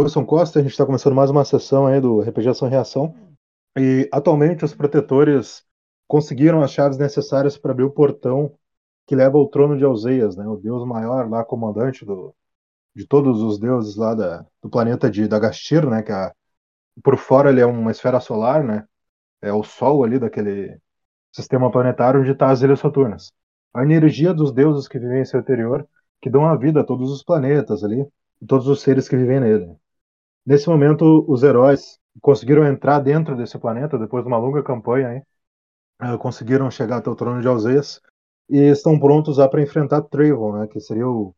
Wilson Costa, a gente está começando mais uma sessão aí do RPG Ação Reação. E atualmente os protetores conseguiram as chaves necessárias para abrir o portão que leva ao trono de Alzeias, né? O deus maior lá, comandante do, de todos os deuses lá da, do planeta de Dagastir, né? Que a, por fora ele é uma esfera solar, né? É o Sol ali daquele sistema planetário onde está as ilhas Saturnas. A energia dos deuses que vivem em seu interior, que dão a vida a todos os planetas ali e todos os seres que vivem nele. Nesse momento, os heróis conseguiram entrar dentro desse planeta depois de uma longa campanha, hein? Uh, conseguiram chegar até o trono de Alzeias e estão prontos para enfrentar Trayvon, né? Que seria o,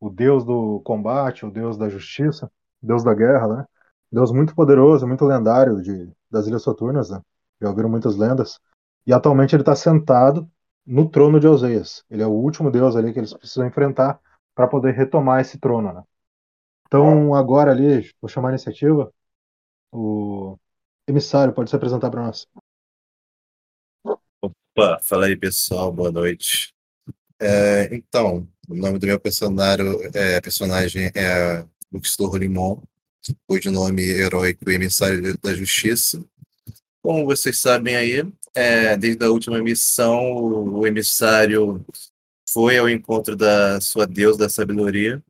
o deus do combate, o deus da justiça, deus da guerra, né? Deus muito poderoso, muito lendário de, das Ilhas Soturnas, né? Já ouviram muitas lendas. E atualmente ele está sentado no trono de Alzeias. Ele é o último deus ali que eles precisam enfrentar para poder retomar esse trono, né? Então, agora ali, vou chamar a iniciativa. O emissário pode se apresentar para nós. Opa, fala aí pessoal, boa noite. É, então, o nome do meu personagem é, personagem é Luxor Limon, cujo nome heróico Emissário da Justiça. Como vocês sabem aí, é, desde a última missão, o emissário foi ao encontro da sua deusa da sabedoria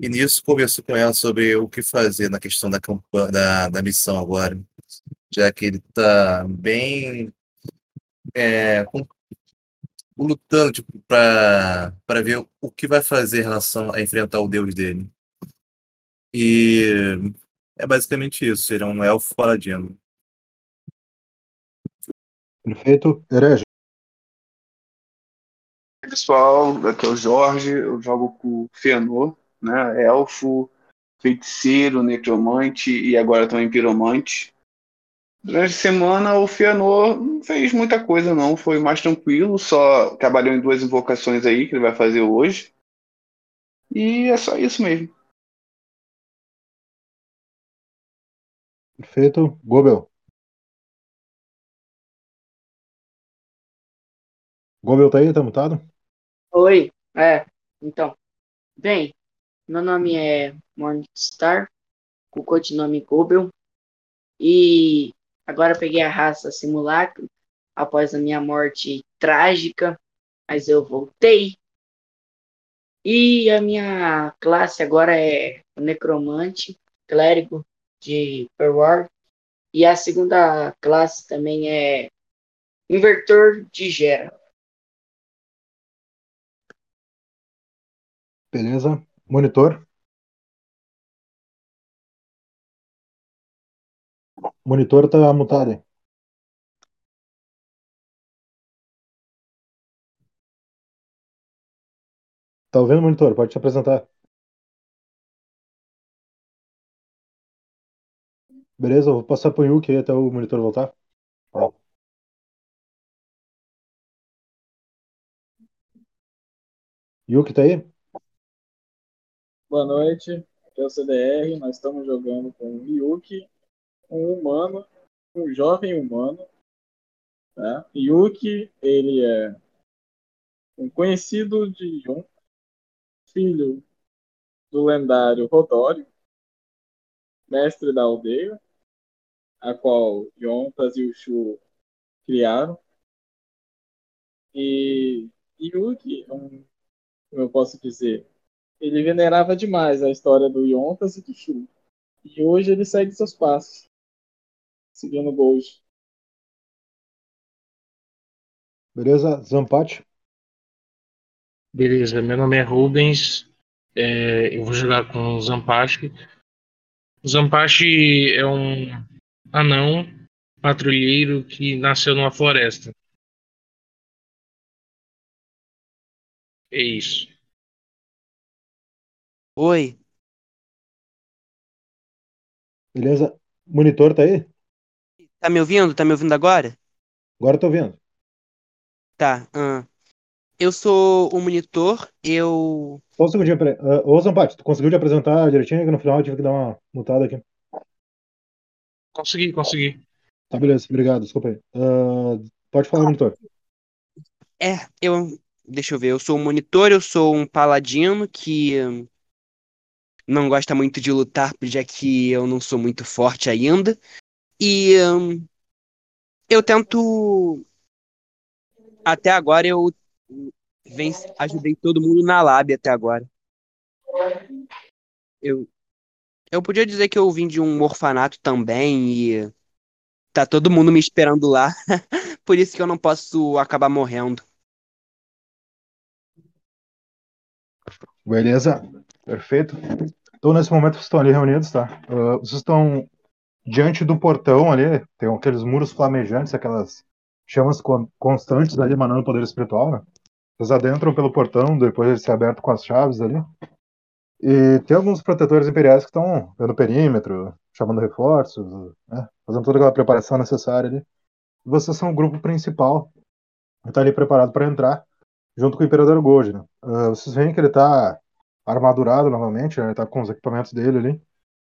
e nisso conversou com ela sobre o que fazer na questão da, campanha, da, da missão agora, já que ele está bem é, com, lutando tipo, para ver o que vai fazer em relação a enfrentar o deus dele. E é basicamente isso, ele é um elfo paladino. Perfeito. Herege. Pessoal, aqui é o Jorge, eu jogo com o Fëanor né? Elfo, feiticeiro, necromante e agora também piromante. Durante a semana o Fianor não fez muita coisa não, foi mais tranquilo, só trabalhou em duas invocações aí que ele vai fazer hoje. E é só isso mesmo. Perfeito. Gobel. Gobel tá aí? Tá mutado? Oi, é, então. Bem, meu nome é Morningstar, com o codinome Gobel. E agora peguei a raça Simulacro após a minha morte trágica, mas eu voltei. E a minha classe agora é Necromante, Clérigo de Perwar. E a segunda classe também é Invertor de Gera. Beleza. Monitor. Monitor tá mutado. Tá ouvindo, monitor? Pode te apresentar. Beleza, eu vou passar pro Yuki aí até o monitor voltar. Ó. Yuki tá aí? Boa noite, aqui é o CDR. Nós estamos jogando com o Yuki, um humano, um jovem humano. Né? Yuki, ele é um conhecido de Yun, filho do lendário Rodório, mestre da aldeia, a qual Yontas e o Shu criaram. E Yuki, é um, como eu posso dizer, ele venerava demais a história do Yontas e do Shu. E hoje ele segue seus passos, seguindo o Gold. Beleza, Zampate? Beleza, meu nome é Rubens, é, eu vou jogar com o Zampachi. O Zampachi é um anão patrulheiro que nasceu numa floresta. É isso. Oi, Beleza. Monitor tá aí? tá me ouvindo? Tá me ouvindo agora? Agora eu tô vendo. Tá. Eu sou o monitor, eu. Só um segundinho, peraí. Uh, ô, Zampate, tu conseguiu te apresentar direitinho? Que no final eu tive que dar uma mutada aqui. Consegui, consegui. Tá, beleza. Obrigado, desculpa aí. Uh, pode falar, monitor. É, eu. Deixa eu ver, eu sou um monitor, eu sou um paladino que hum, não gosta muito de lutar, já que eu não sou muito forte ainda. E hum, eu tento. Até agora eu venci, ajudei todo mundo na lab até agora. Eu, eu podia dizer que eu vim de um orfanato também e tá todo mundo me esperando lá. Por isso que eu não posso acabar morrendo. Beleza, perfeito. Então, nesse momento, vocês estão ali reunidos, tá? Uh, vocês estão diante do portão ali, tem aqueles muros flamejantes, aquelas chamas con constantes ali emanando poder espiritual, né? Vocês adentram pelo portão, depois de ser aberto com as chaves ali. E tem alguns protetores imperiais que estão vendo perímetro, chamando reforços, né? fazendo toda aquela preparação necessária ali. E vocês são o grupo principal que está ali preparado para entrar, junto com o Imperador Gold. Né? Uh, vocês veem que ele está armadurado novamente, né? está com os equipamentos dele ali,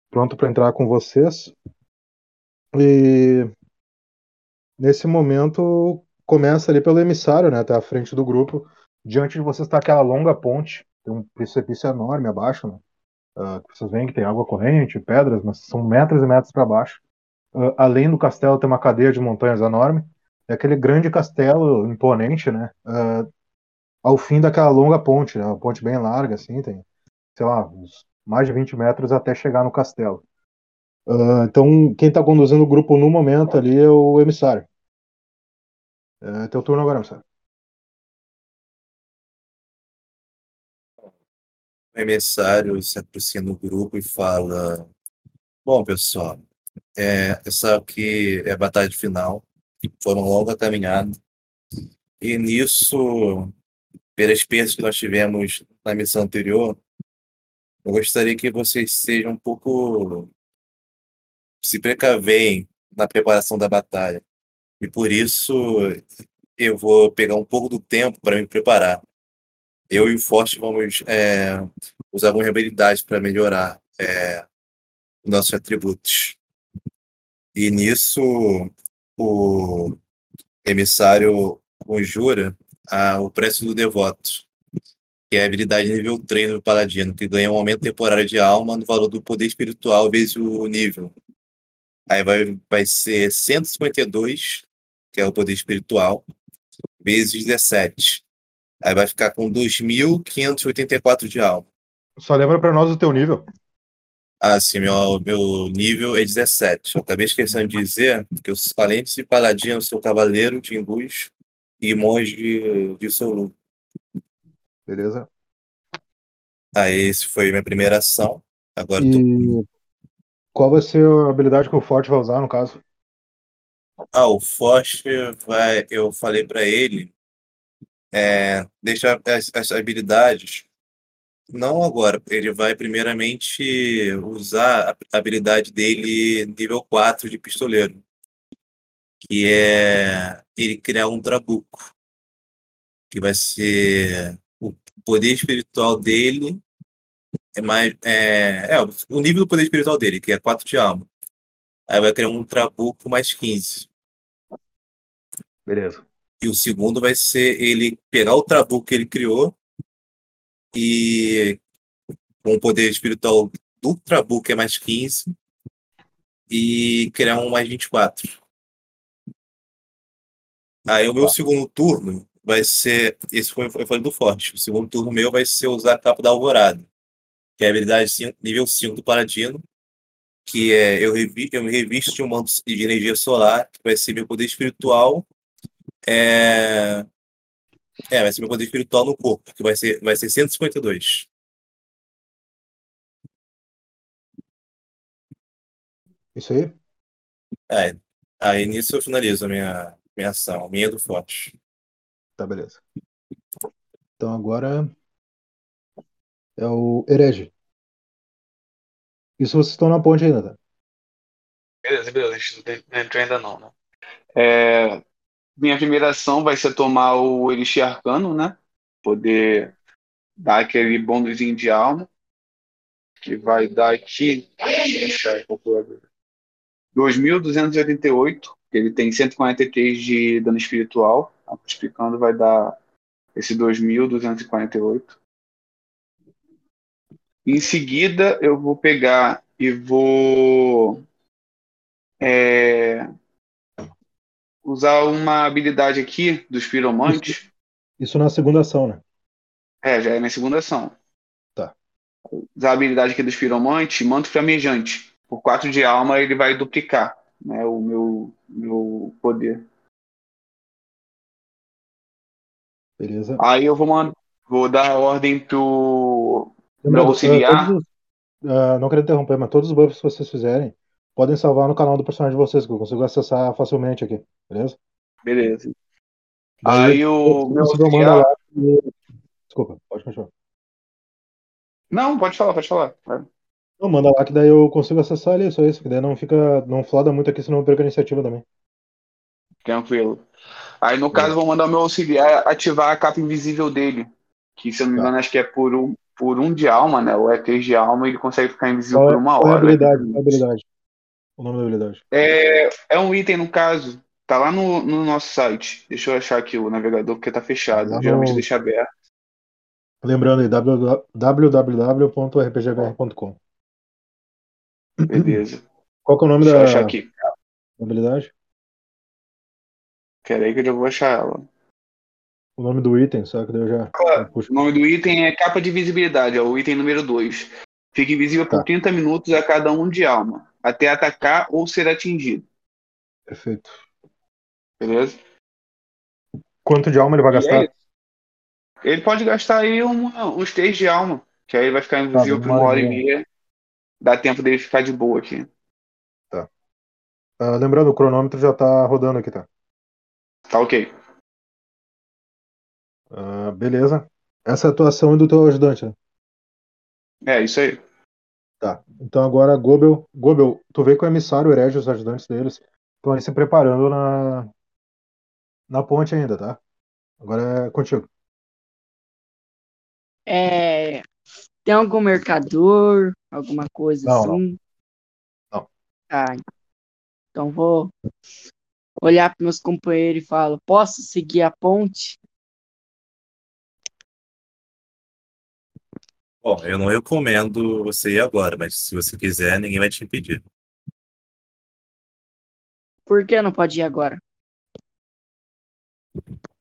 pronto para entrar com vocês. E nesse momento começa ali pelo emissário, né, até a frente do grupo. Diante de vocês está aquela longa ponte, tem um precipício enorme abaixo, né? Uh, vocês veem que tem água corrente, pedras, mas são metros e metros para baixo. Uh, além do castelo tem uma cadeia de montanhas enorme. É aquele grande castelo imponente, né? Uh, ao fim daquela longa ponte, né? Uma ponte bem larga, assim, tem, sei lá, uns mais de 20 metros até chegar no castelo. então, quem está conduzindo o grupo no momento ali é o emissário. É teu turno agora, emissário. O emissário se aproxima do grupo e fala: Bom, pessoal, é, essa aqui é a batalha final. Foi uma longa caminhada. E nisso, pelas perdas que nós tivemos na missão anterior, eu gostaria que vocês sejam um pouco. se precavem na preparação da batalha. E por isso, eu vou pegar um pouco do tempo para me preparar eu e o Forte vamos é, usar algumas habilidades para melhorar é, nossos atributos. E nisso, o emissário conjura a, o preço do devoto, que é a habilidade nível 3 do paladino, que ganha um aumento temporário de alma no valor do poder espiritual vezes o nível. Aí vai, vai ser 152, que é o poder espiritual, vezes 17. Aí vai ficar com 2.584 de alma. Só lembra para nós o teu nível. Ah, sim, meu, meu nível é 17. Eu acabei esquecendo de dizer que os valentes de paladino são cavaleiro de luz e monge de Solu. Beleza. Aí, esse foi minha primeira ação. Agora e... tô... qual vai ser a habilidade que o Forte vai usar, no caso? Ah, o Forte vai. Eu falei para ele é, deixa as, as habilidades. Não agora, ele vai primeiramente usar a habilidade dele nível 4 de pistoleiro, que é ele criar um trabuco, que vai ser o poder espiritual dele é mais é, é o nível do poder espiritual dele, que é 4 de alma. Aí vai criar um trabuco mais 15. Beleza. E o segundo vai ser ele pegar o trabuco que ele criou e com o poder espiritual do trabuco, que é mais 15, e criar um mais 24. Aí o meu segundo turno vai ser. Esse foi, eu falei do forte. O segundo turno meu vai ser usar a capa da alvorada, que é a habilidade 5, nível 5 do Paladino, que é eu, revi, eu me revisto de um manto de energia solar, que vai ser meu poder espiritual é... é, vai ser meu poder espiritual no corpo, que vai ser, vai ser 152. Isso aí? É, aí nisso eu finalizo a minha, minha ação, minha do forte. Tá, beleza. Então agora é o herege. Isso vocês estão na ponte ainda, tá? Beleza, beleza. A gente não entrou ainda não, né? É, minha primeira ação vai ser tomar o Elixir Arcano, né? Poder dar aquele bônusinho de alma. Que vai dar aqui. 2.288. Ele tem 143 de dano espiritual. Explicando, vai dar esse 2.248. Em seguida, eu vou pegar e vou é, usar uma habilidade aqui dos piromantes. Isso na segunda ação, né? É, já é minha segunda ação. Tá. Usar a habilidade aqui dos piromantes, manto flamejante. Por 4 de alma, ele vai duplicar né, o meu, meu poder. Beleza. Aí eu vou, mandar, vou dar ordem pro. Lembrando, auxiliar. uh, todos uh, não quero interromper, mas todos os buffs que vocês fizerem podem salvar no canal do personagem de vocês, que eu consigo acessar facilmente aqui, beleza? Beleza. Daí, Aí o meu auxiliar. lá Desculpa, pode continuar. Não, pode falar, pode falar. Não, manda lá que daí eu consigo acessar ali, só isso, que daí não fica, não floda muito aqui, senão eu perco a iniciativa também. Tranquilo. Aí, no caso, eu vou mandar o meu auxiliar ativar a capa invisível dele. Que, se eu não me Tá. engano, acho que é por um, por um de alma, né? Ou é três de alma ele consegue ficar invisível Qual é, por uma qual é a hora. habilidade? É a habilidade? O nome da habilidade. É, é um item, no caso. Tá lá no, no nosso site. Deixa eu achar aqui o navegador, porque tá fechado. No- Geralmente deixa aberto. Lembrando aí, www.rpgvr.com. Beleza. Qual que é o nome Deixa eu da achar aqui. habilidade? Pera aí que eu já vou achar ela. O nome do item, só que daí eu já, já puxo. O nome do item é capa de visibilidade, é o item número 2. Fica invisível por Tá. 30 minutos a cada um de alma, até atacar ou ser atingido. Perfeito. Beleza? Quanto de alma ele vai E é gastar? isso. Ele pode gastar aí uma- uns 3 de alma, que aí ele vai ficar invisível Tá, por uma hora e meia. Dá tempo dele ficar de boa aqui. Ah, lembrando, o cronômetro já tá rodando aqui, tá? Tá ok. Ah, beleza. Essa é a atuação do teu ajudante, né? É, isso aí. Tá. Então agora, Gobel. Gobel, tu vê que o emissário, herege os ajudantes deles estão aí se preparando na, na ponte ainda, tá? Agora é contigo. É, tem algum mercador, alguma coisa Não, não. assim? Não. Ah, então vou olhar para meus companheiros e falo, posso seguir a ponte? Bom, eu não recomendo você ir agora, mas se você quiser, ninguém vai te impedir. Por que não pode ir agora?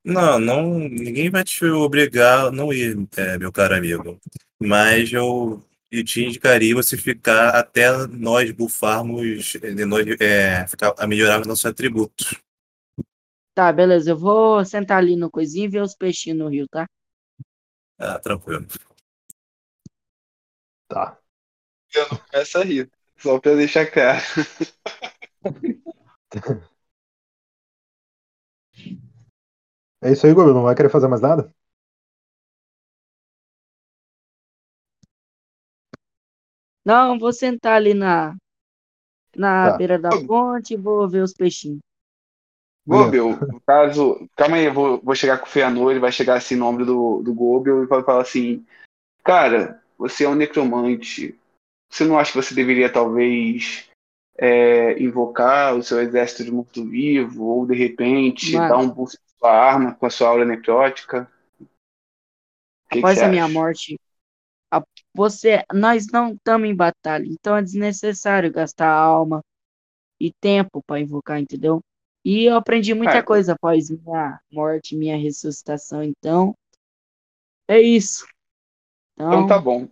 Não, não, ninguém vai te obrigar a não ir, é, meu caro amigo. Mas eu, eu te indicaria você ficar até nós bufarmos, é, nós, é, ficar, a melhorar nossos atributos. Tá, beleza, eu vou sentar ali no coisinho e ver os peixinhos no rio, tá? Ah, tranquilo. Tá. Eu não começo a rir. Só pra deixar claro. É isso aí, Gobel. Não vai querer fazer mais nada? Não, vou sentar ali na, na Tá. beira da ponte e vou ver os peixinhos. Gobel, no caso. Calma aí, eu vou, vou chegar com o Feanor, ele vai chegar assim no ombro do, do Gobel e vai falar assim: Cara, você é um necromante. Você não acha que você deveria talvez é, invocar o seu exército de morto-vivo? Ou de repente Mano. dar um boost na sua arma com a sua aura necrótica? Que que Após você a minha acha? morte, a- você, nós não estamos em batalha, então é desnecessário gastar alma e tempo para invocar, entendeu? E eu aprendi muita É. coisa após minha morte, minha ressuscitação, então é isso. Então Então, tá bom.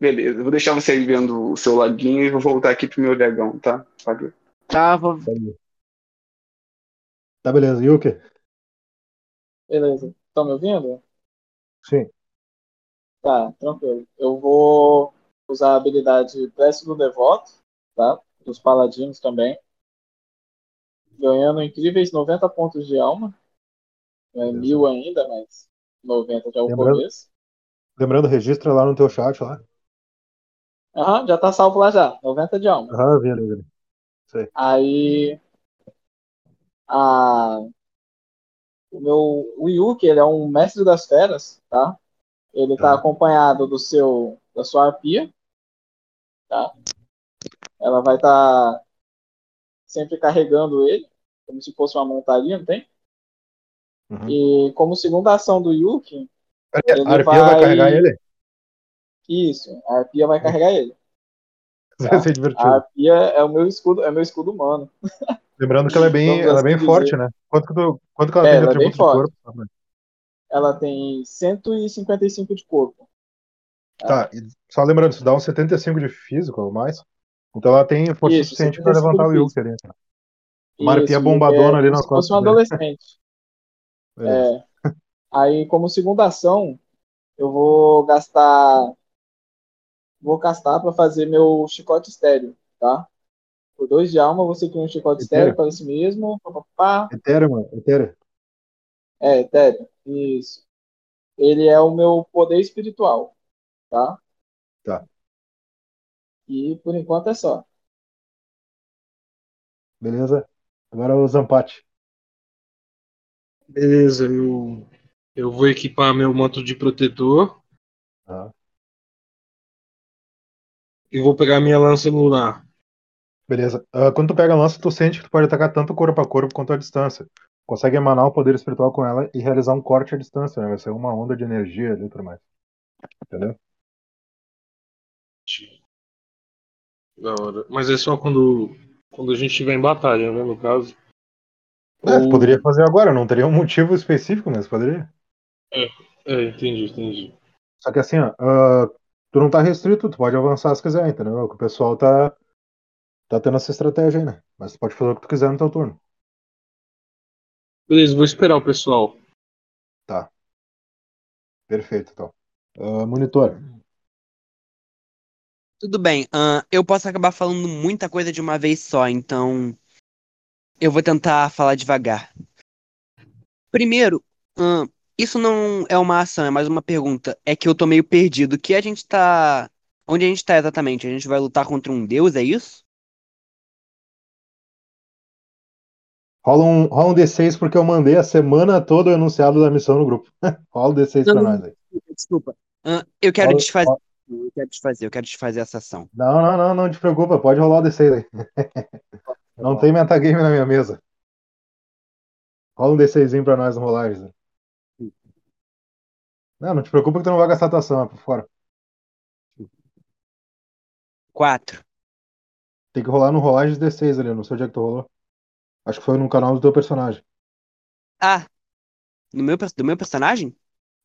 Beleza, eu vou deixar você aí vendo o seu laguinho e vou voltar aqui pro meu dragão, tá? Valeu. tá, vou- Tá, beleza. Yuki? Beleza. Estão me ouvindo? Sim. Tá, tranquilo. Eu vou usar a habilidade Prece do Devoto, tá? Dos paladinos também. Ganhando incríveis 90 pontos de alma. Não é mil ainda, mas 90 já é o Lembrando- começo. Lembrando, registra lá no teu chat lá. Aham, já tá salvo lá já. 90 de alma. Aham, vi ali, ali. Aí a o meu o Yuki, ele é um mestre das feras, tá? Ele tá Tá. acompanhado do seu da sua arpia, tá? Ela vai estar sempre carregando ele, como se fosse uma montaria, não tem? Uhum. E como segunda ação do Yuki, Ele A arpia vai vai- carregar ele? Isso, a arpia vai carregar ele. Vai ser A divertido. arpia é o meu escudo, é meu escudo humano. Lembrando que ela é bem, ela é bem forte, dizer. né? Quanto que, tu, quanto que ela É, tem de é bem atributo de forte. corpo? Ela tem 155 de corpo. Tá, e só lembrando, isso dá uns 75 de físico ou mais. Então ela tem força Isso, suficiente pra 75 levantar o Yuki ali. Uma arpia Isso, bombadona é ali como nas se fosse um adolescente. Beleza. É. Aí, como segunda ação, eu vou gastar. Vou gastar para fazer meu chicote estéreo, tá? Por dois de alma, você cria um chicote Etéreo? estéreo para si mesmo. Pá, pá, pá. Ethereum, mano. Ethereum. É, etéreo. Isso. Ele é o meu poder espiritual, tá? Tá. E por enquanto é só. Beleza? Agora o Zampate. Beleza, eu, eu vou equipar meu manto de protetor Tá. e vou pegar minha lança lunar. Beleza. Ah, quando tu pega a lança, tu sente que tu pode atacar tanto corpo a corpo quanto a distância. Consegue emanar o poder espiritual com ela e realizar um corte à distância, né? Vai ser uma onda de energia ali e tudo mais. Entendeu? Da hora. Mas é só quando, quando a gente estiver em batalha, né? No caso. É, Ou- poderia fazer agora, não teria um motivo específico, mas poderia. É, entendi, entendi. Só que assim, ó, ah, tu não tá restrito, tu pode avançar se quiser, entendeu? O pessoal tá, tá tendo essa estratégia aí, né? Mas tu pode fazer o que tu quiser no teu turno. Beleza, vou esperar o pessoal. Tá. Perfeito, então. Ah, monitor. Tudo bem. ahn, eu posso acabar falando muita coisa de uma vez só, então eu vou tentar falar devagar. Primeiro, ahn, isso não é uma ação, é mais uma pergunta. É que eu tô meio perdido. O que a gente tá. Onde a gente tá exatamente? A gente vai lutar contra um deus, é isso? Rola um, rola um D6 porque eu mandei a semana toda o enunciado da missão no grupo. rola um D6 pra Não, nós aí. Desculpa. Ahn, eu quero Rola- desfazer. rola- Eu quero desfazer, eu quero desfazer essa ação. Não, não, não, não te preocupa, pode rolar o D6 aí. Não tem metagame na minha mesa. Rola um D6zinho pra nós no rolagens. né? Não, não te preocupa que tu não vai gastar tua ação, é por fora. Quatro. Tem que rolar no rolagens D6 ali, não sei onde é que tu rolou. Acho que foi no canal do teu personagem. Ah! No meu, do meu personagem?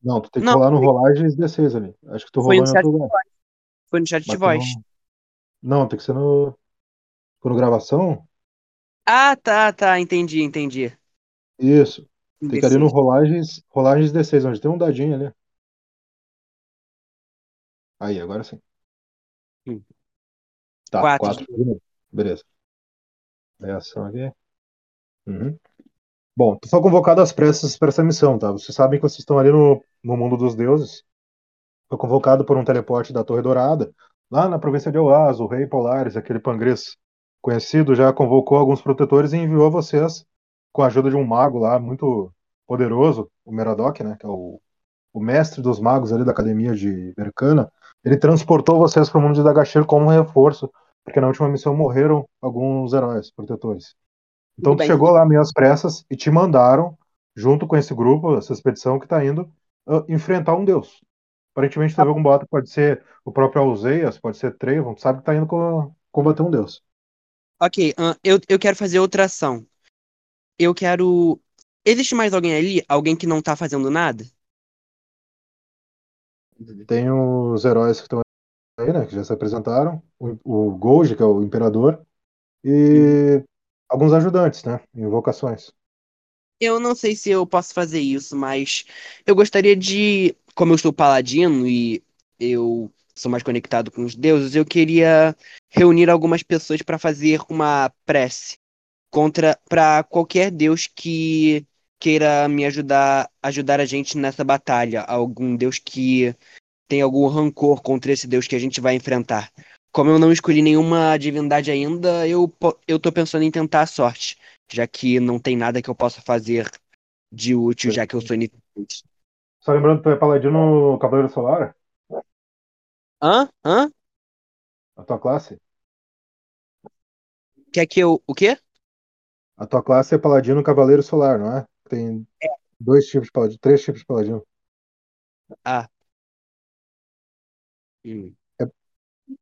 Não, tu tem que Não, rolar no rolagens D6 ali. Acho que tu Foi rolou no em chat outro de lugar. voz. Foi no chat de Mas tu voz. Não... não, tem que ser no. Foi no gravação? Ah, tá, tá. Entendi, entendi. Isso. Tem que ali no D6. rolagens, rolagens D6, onde tem um dadinho ali. Aí, agora sim. Hum. Tá, Quatro. quatro. Beleza. É ação aqui. Uhum. Bom, tu foi convocado às pressas para essa missão, tá? Vocês sabem que vocês estão ali no, no mundo dos deuses. Foi convocado por um teleporte da Torre Dourada, lá na província de Oaz, o rei Polaris, aquele pangrês conhecido, já convocou alguns protetores e enviou vocês com a ajuda de um mago lá muito poderoso, o Merodok, né, que é o, o mestre dos magos ali da academia de Bercana. Ele transportou vocês para o mundo de Dagashir como um reforço, porque na última missão morreram alguns heróis protetores. Então tu chegou lá meio às pressas e te mandaram, junto com esse grupo, essa expedição que está indo, ah, enfrentar um deus. Aparentemente teve algum boato, pode ser o próprio Alzeias, pode ser Trevon, tu sabe que tá indo co- combater um deus. Ok, ahn, eu, eu quero fazer outra ação. Eu quero. Existe mais alguém ali? Alguém que não tá fazendo nada? Tem os heróis que estão aí, né, que já se apresentaram, o, o Golgi, que é o imperador, e alguns ajudantes, né, invocações. Eu não sei se eu posso fazer isso, mas eu gostaria de. Como eu estou paladino e eu sou mais conectado com os deuses, eu queria reunir algumas pessoas para fazer uma prece contra para qualquer deus que queira me ajudar ajudar a gente nessa batalha, algum deus que tem algum rancor contra esse deus que a gente vai enfrentar. Como eu não escolhi nenhuma divindade ainda, eu eu tô pensando em tentar a sorte, já que não tem nada que eu possa fazer de útil, já que eu sou iniciante. Só lembrando que tu é paladino Cavaleiro Solar, Hã? Hã? a tua classe. Quer que eu. O quê? A tua classe é paladino Cavaleiro Solar, não é? Tem dois tipos de paladino, três tipos de paladino. Ah. Hum.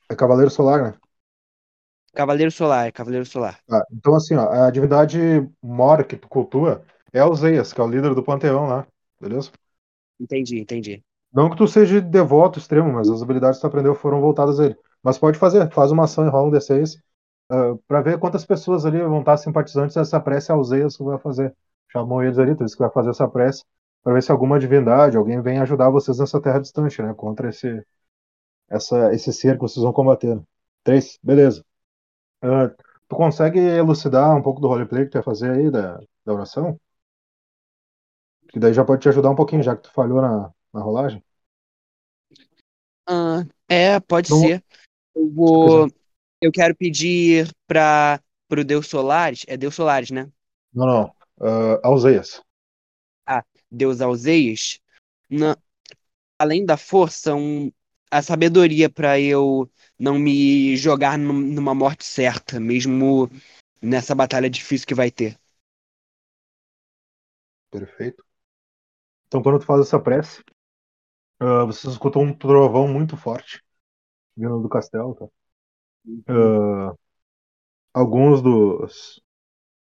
É Cavaleiro Solar, né? Cavaleiro Solar, Cavaleiro Solar. Tá, então, assim, ó, a divindade mora que tu cultua é o Zeias, que é o líder do panteão lá, beleza? Entendi, entendi. Não que tu seja devoto extremo, mas as habilidades que tu aprendeu foram voltadas a ele. Mas pode fazer, faz uma ação e rola um D6 uh, pra ver quantas pessoas ali vão estar simpatizantes dessa prece ao Zeias que vai fazer. Chamou eles ali, tu disse que vai fazer essa prece pra ver se alguma divindade, alguém vem ajudar vocês nessa terra distante, né? Contra esse, essa, esse ser que vocês vão combater. Três, beleza. Uh, tu consegue elucidar um pouco do roleplay que tu vai fazer aí, da, da oração? Que daí já pode te ajudar um pouquinho, já que tu falhou na, na rolagem. Ah, é, pode Não- ser. Eu vou. Eu quero pedir para pro Deus Solares. É Deus Solares, né? Não, não. Uh, Alzeias. Deus Alzeias. Na... Além da força, um... a sabedoria para eu não me jogar num- numa morte certa, mesmo nessa batalha difícil que vai ter. Perfeito. Então, quando tu faz essa prece, uh, vocês escutam um trovão muito forte vindo do castelo, tá? Uh, alguns dos,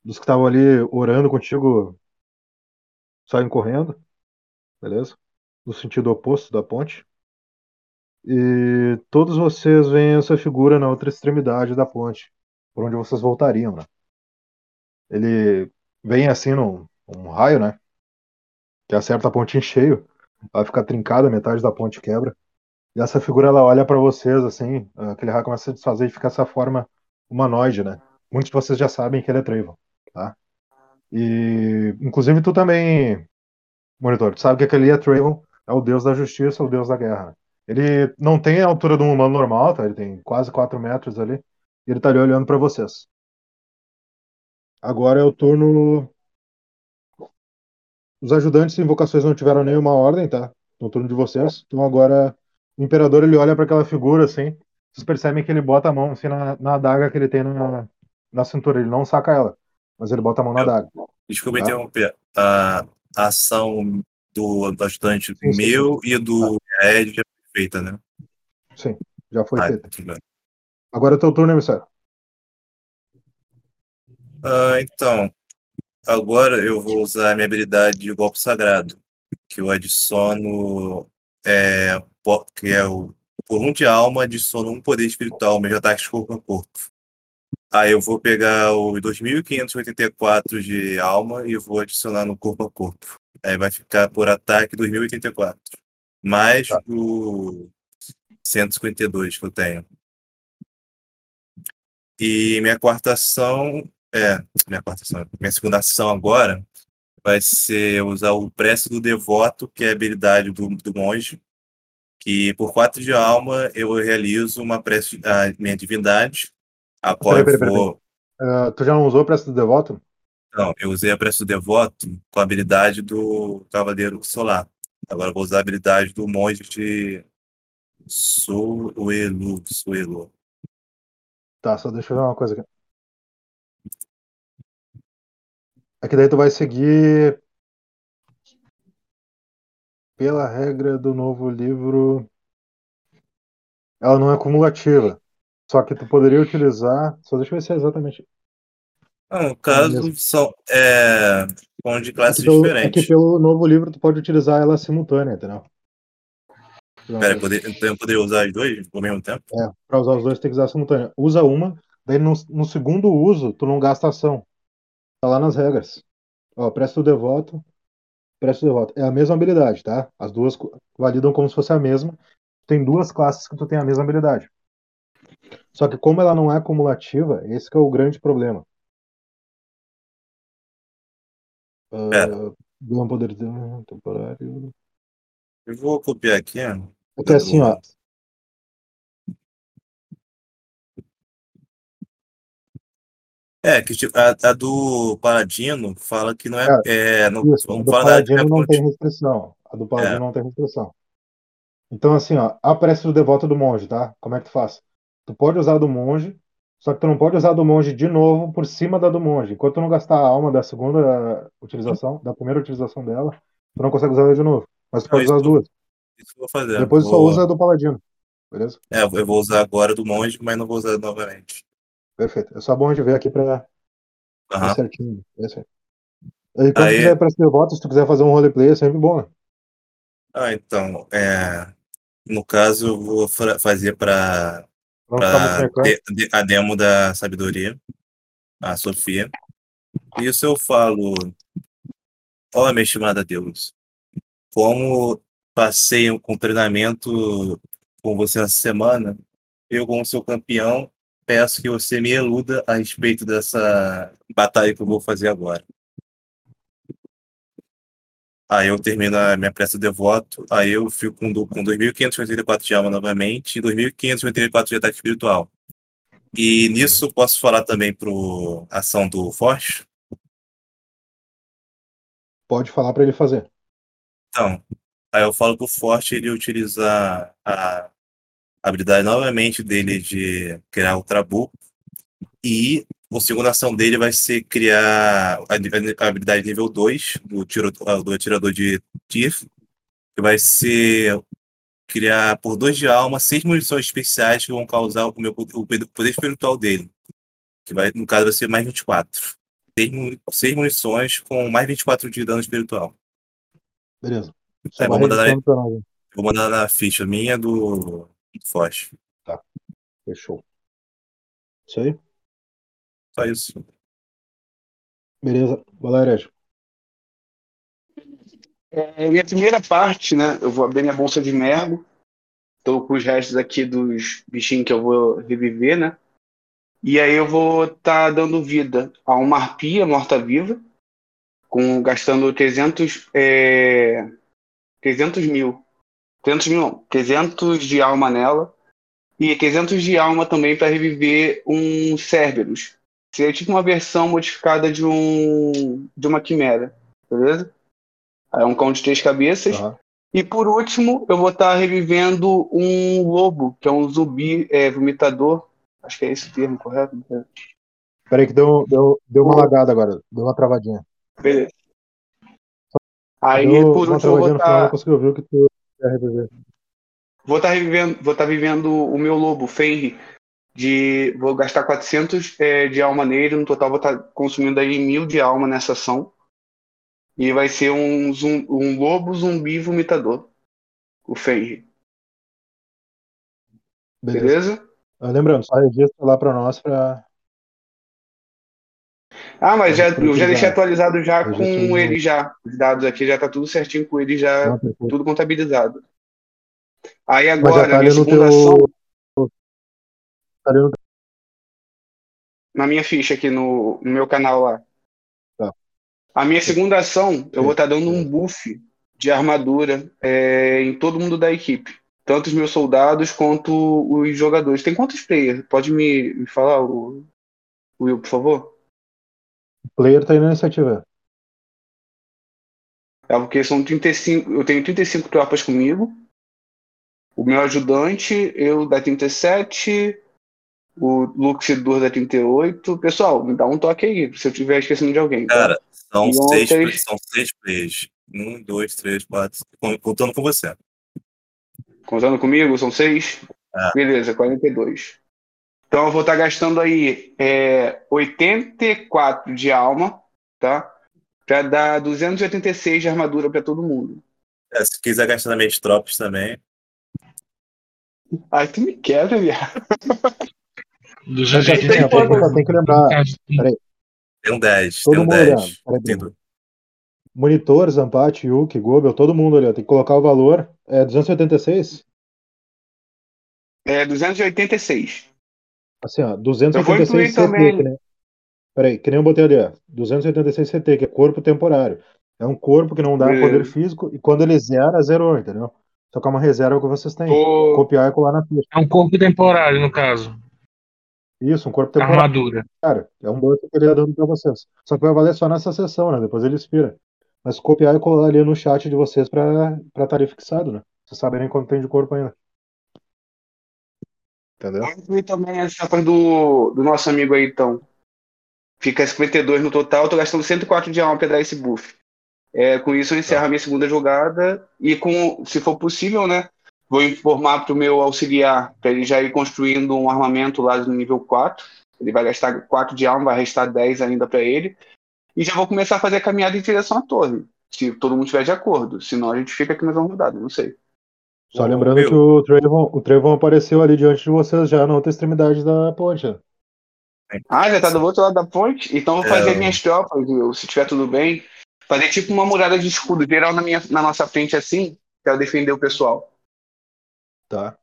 dos que estavam ali orando contigo saem correndo, beleza? No sentido oposto da ponte. E todos vocês veem essa figura na outra extremidade da ponte, por onde vocês voltariam, né? Ele vem assim num, num raio, né? Que acerta a ponte em cheio, vai ficar trincada, metade da ponte quebra. E essa figura ela olha para vocês assim, aquele raio começa a desfazer e fica essa forma humanoide, né? Muitos de vocês já sabem que ele é Trayvon, tá? E inclusive tu também, monitor, tu sabe que aquele é Trayvon, é o deus da justiça, o deus da guerra. Ele não tem a altura de um humano normal, tá? Ele tem quase 4 metros ali. E ele tá ali olhando para vocês. Agora é o turno. Os ajudantes e invocações não tiveram nenhuma ordem, tá? No turno de vocês. Então agora o imperador ele olha para aquela figura assim. Vocês percebem que ele bota a mão assim na, na adaga que ele tem na, na cintura. Ele não saca ela, mas ele bota a mão na Eu- adaga. Desculpa Tá. interromper. A a ação do, do ajudante Sim, sim, meu e do Ed feita, né? Sim, já foi Ah, tudo bem. Agora é teu turno, emissário. Ah, então, agora eu vou usar a minha habilidade de golpe sagrado, que eu adiciono, é, que é o por um de alma, adiciono um poder espiritual, meus ataques corpo a corpo. Aí eu vou pegar os 2.584 de alma e vou adicionar no corpo a corpo. Aí vai ficar por ataque 2084. Mais Tá. o 152 que eu tenho. E minha quarta ação. É, minha quarta ação. Minha segunda ação agora vai ser usar o Prece do Devoto, que é a habilidade do, do monge. Que por 4 de alma eu realizo uma prece à minha divindade, a qual vou. Ah, tu já não usou Prece do Devoto? Não, eu usei a prece do devoto com a habilidade do Cavaleiro Solar. Agora vou usar a habilidade do monge de Suelo. Suelo. Tá, só deixa eu ver uma coisa aqui. É que daí tu vai seguir pela regra do novo livro. Ela não é cumulativa. Só que tu poderia utilizar. Só deixa eu ver se é exatamente. Não, no caso, mesmo. são, é, são de É classes que, pelo, é que diferentes. pelo novo livro tu pode utilizar ela simultânea, entendeu? Pera, poder, então eu poderia usar as duas ao mesmo tempo? É, pra usar os dois tem que usar simultânea. Usa uma, daí no, no segundo uso tu não gasta ação. Tá lá nas regras. Ó, presta o devoto, presta o devoto. É a mesma habilidade, tá? As duas validam como se fosse a mesma. Tem duas classes que tu tem a mesma habilidade. Só que como ela não é acumulativa, esse é o grande problema. Pera. Vilão poder temporário. Eu vou copiar aqui. ó. É que assim, ó, É, que tipo, a, a do Paladino fala que não é. é não, Isso, a vamos do falar da Paladino não tem restrição. A do Paladino É. não tem restrição. Então, assim, ó, a prece do devoto do monge, tá? Como é que tu faz? Tu pode usar a do monge, só que tu não pode usar a do monge de novo por cima da do monge. Enquanto tu não gastar a alma da segunda utilização, da primeira utilização dela, tu não consegue usar ela de novo. Mas tu Não, pode usar as duas. Isso eu vou fazer. Depois só Vou- usa a do Paladino. Beleza? É, eu vou usar agora do monge, mas não vou usar novamente. Perfeito. É só bom de ver aqui pra Aham. certinho. É. E quando Aí- quiser para ser voto, se tu quiser fazer um roleplay, é sempre bom, né? Ah, então, é, no caso, eu vou fazer pra mecânico. de- de- a demo da sabedoria, a Sofia. Isso eu falo, ó, minha estimada Deus, como passei um com treinamento com você essa semana, eu como seu campeão, peço que você me eluda a respeito dessa batalha que eu vou fazer agora. Aí eu termino a minha prece devoto, aí eu fico com, com 2.584 de alma novamente e 2.584 de ataque espiritual. E nisso posso falar também pro ação do Forte? Pode falar para ele fazer. Então, aí eu falo pro Forte ele utilizar a habilidade novamente dele de criar o Trabuco e a segunda ação dele vai ser criar a, habilidade nível 2 do, tiro, ah, do atirador de tir, que vai ser criar por 2 de alma seis munições especiais que vão causar o meu o poder espiritual dele, que vai no caso vai ser mais 24. Seis, mu- seis munições com mais 24 de dano espiritual. Beleza. É, vou mandar hein? Vou mandar na ficha minha do, do Forte. Fechou. Isso aí? Só isso. Beleza. Herege. É, minha primeira parte, né? Eu vou abrir minha bolsa de mergo. Tô com os restos aqui dos bichinhos que eu vou reviver, né? E aí eu vou estar dando vida a uma arpia morta-viva, com gastando 300, é, 300 mil. 300 mil, não, 300 de alma nela. E 300 de alma também para reviver um Cerberus. Seria tipo uma versão modificada de um de uma quimera, beleza? É um cão de três cabeças. Aham. E por último, eu vou estar revivendo um lobo, que é um zumbi é, vomitador. Acho que é esse o termo, correto? Peraí que deu, deu, deu uma lagada agora. Deu uma travadinha. Beleza. Aí, deu por último, eu vou travadinha no final, não estar vou tá revivendo, vou tá vivendo o meu lobo, Fenrir. De, vou gastar 400 é, de alma nele. No total, vou estar consumindo aí mil de alma nessa ação. E vai ser um, zum- um lobo zumbi vomitador. O Fenrir. Beleza. Beleza? Ah, Lembrando, só registra lá pra nós pra. Ah, mas já, eu já deixei atualizado já Registro com de ele já. Os dados aqui já tá tudo certinho com ele já, perfeito. tudo contabilizado. Aí já agora, tá minha ali no segunda teu. ação, Tá no na minha ficha aqui no, no meu canal lá. Tá. A minha segunda ação, eu vou estar dando um buff de armadura é, em todo mundo da equipe. Tanto os meus soldados quanto os jogadores. Tem quantos players? Pode me, me falar, o, o Will, por favor? player tá aí na iniciativa. É porque são 35. Eu tenho 35 tropas comigo. O meu ajudante, eu da 37. O Luxidor da 38. Pessoal, me dá um toque aí, se eu estiver esquecendo de alguém. tá? Cara, são E seis, ontem- são seis players. Um, dois, três, quatro. con- Contando com você. Contando comigo, são seis? É. Beleza, 42. Então eu vou estar gastando aí é, 84 de alma, tá? Pra dar 286 de armadura pra todo mundo. É, se quiser gastar nas minhas tropas também. Ai, tu me quebra, viado. Que assim, tem quantas- só tem que lembrar. Tem um 10. Todo tem um mundo 10. olhando. Peraí, Tem peraí. do- Monitor, Zampati, Yuki, Gobel, todo mundo ali. ó. Tem que colocar o valor. É 286? É 286. Assim, ó. Eu vou 286 incluir CT. também. Que nem... Peraí, que nem eu botei ali, ó. 286 CT, que é corpo temporário. É um corpo que não dá Beleza. poder físico e quando ele zera, zerou, entendeu? Só que é uma reserva que vocês têm. Vou... Copiar e colar na ficha. É um corpo temporário, no caso. Isso, um corpo temporário. Armadura. É um buff que ele tá dando pra vocês. Só que vai valer só nessa sessão, né? Depois ele expira. Mas copiar e colar ali no chat de vocês pra estar tá ali fixado, né? Vocês saberem quanto tem de corpo ainda. Entendeu? Incluir também as chapas do, do nosso amigo aí, então. Fica 52 no total, eu tô gastando 104 de alma pra dar esse buff. É, com isso eu encerro a minha segunda jogada e com, se for possível, né? Vou informar para o meu auxiliar, para ele já ir construindo um armamento lá no nível 4. Ele vai gastar 4 de alma, vai restar 10 ainda para ele. E já vou começar a fazer a caminhada em direção à torre. Se todo mundo estiver de acordo. Senão a gente fica aqui mais uma rodada, não sei. Só lembrando Will. que o Trayvon, o Trayvon apareceu ali diante de vocês já na outra extremidade da ponte. né? Ah, já tá do outro lado da ponte? Então vou É. fazer minhas tropas, viu? se tiver tudo bem. Fazer tipo uma muralha de escudo geral na, minha, na nossa frente assim, pra defender o pessoal. Tá.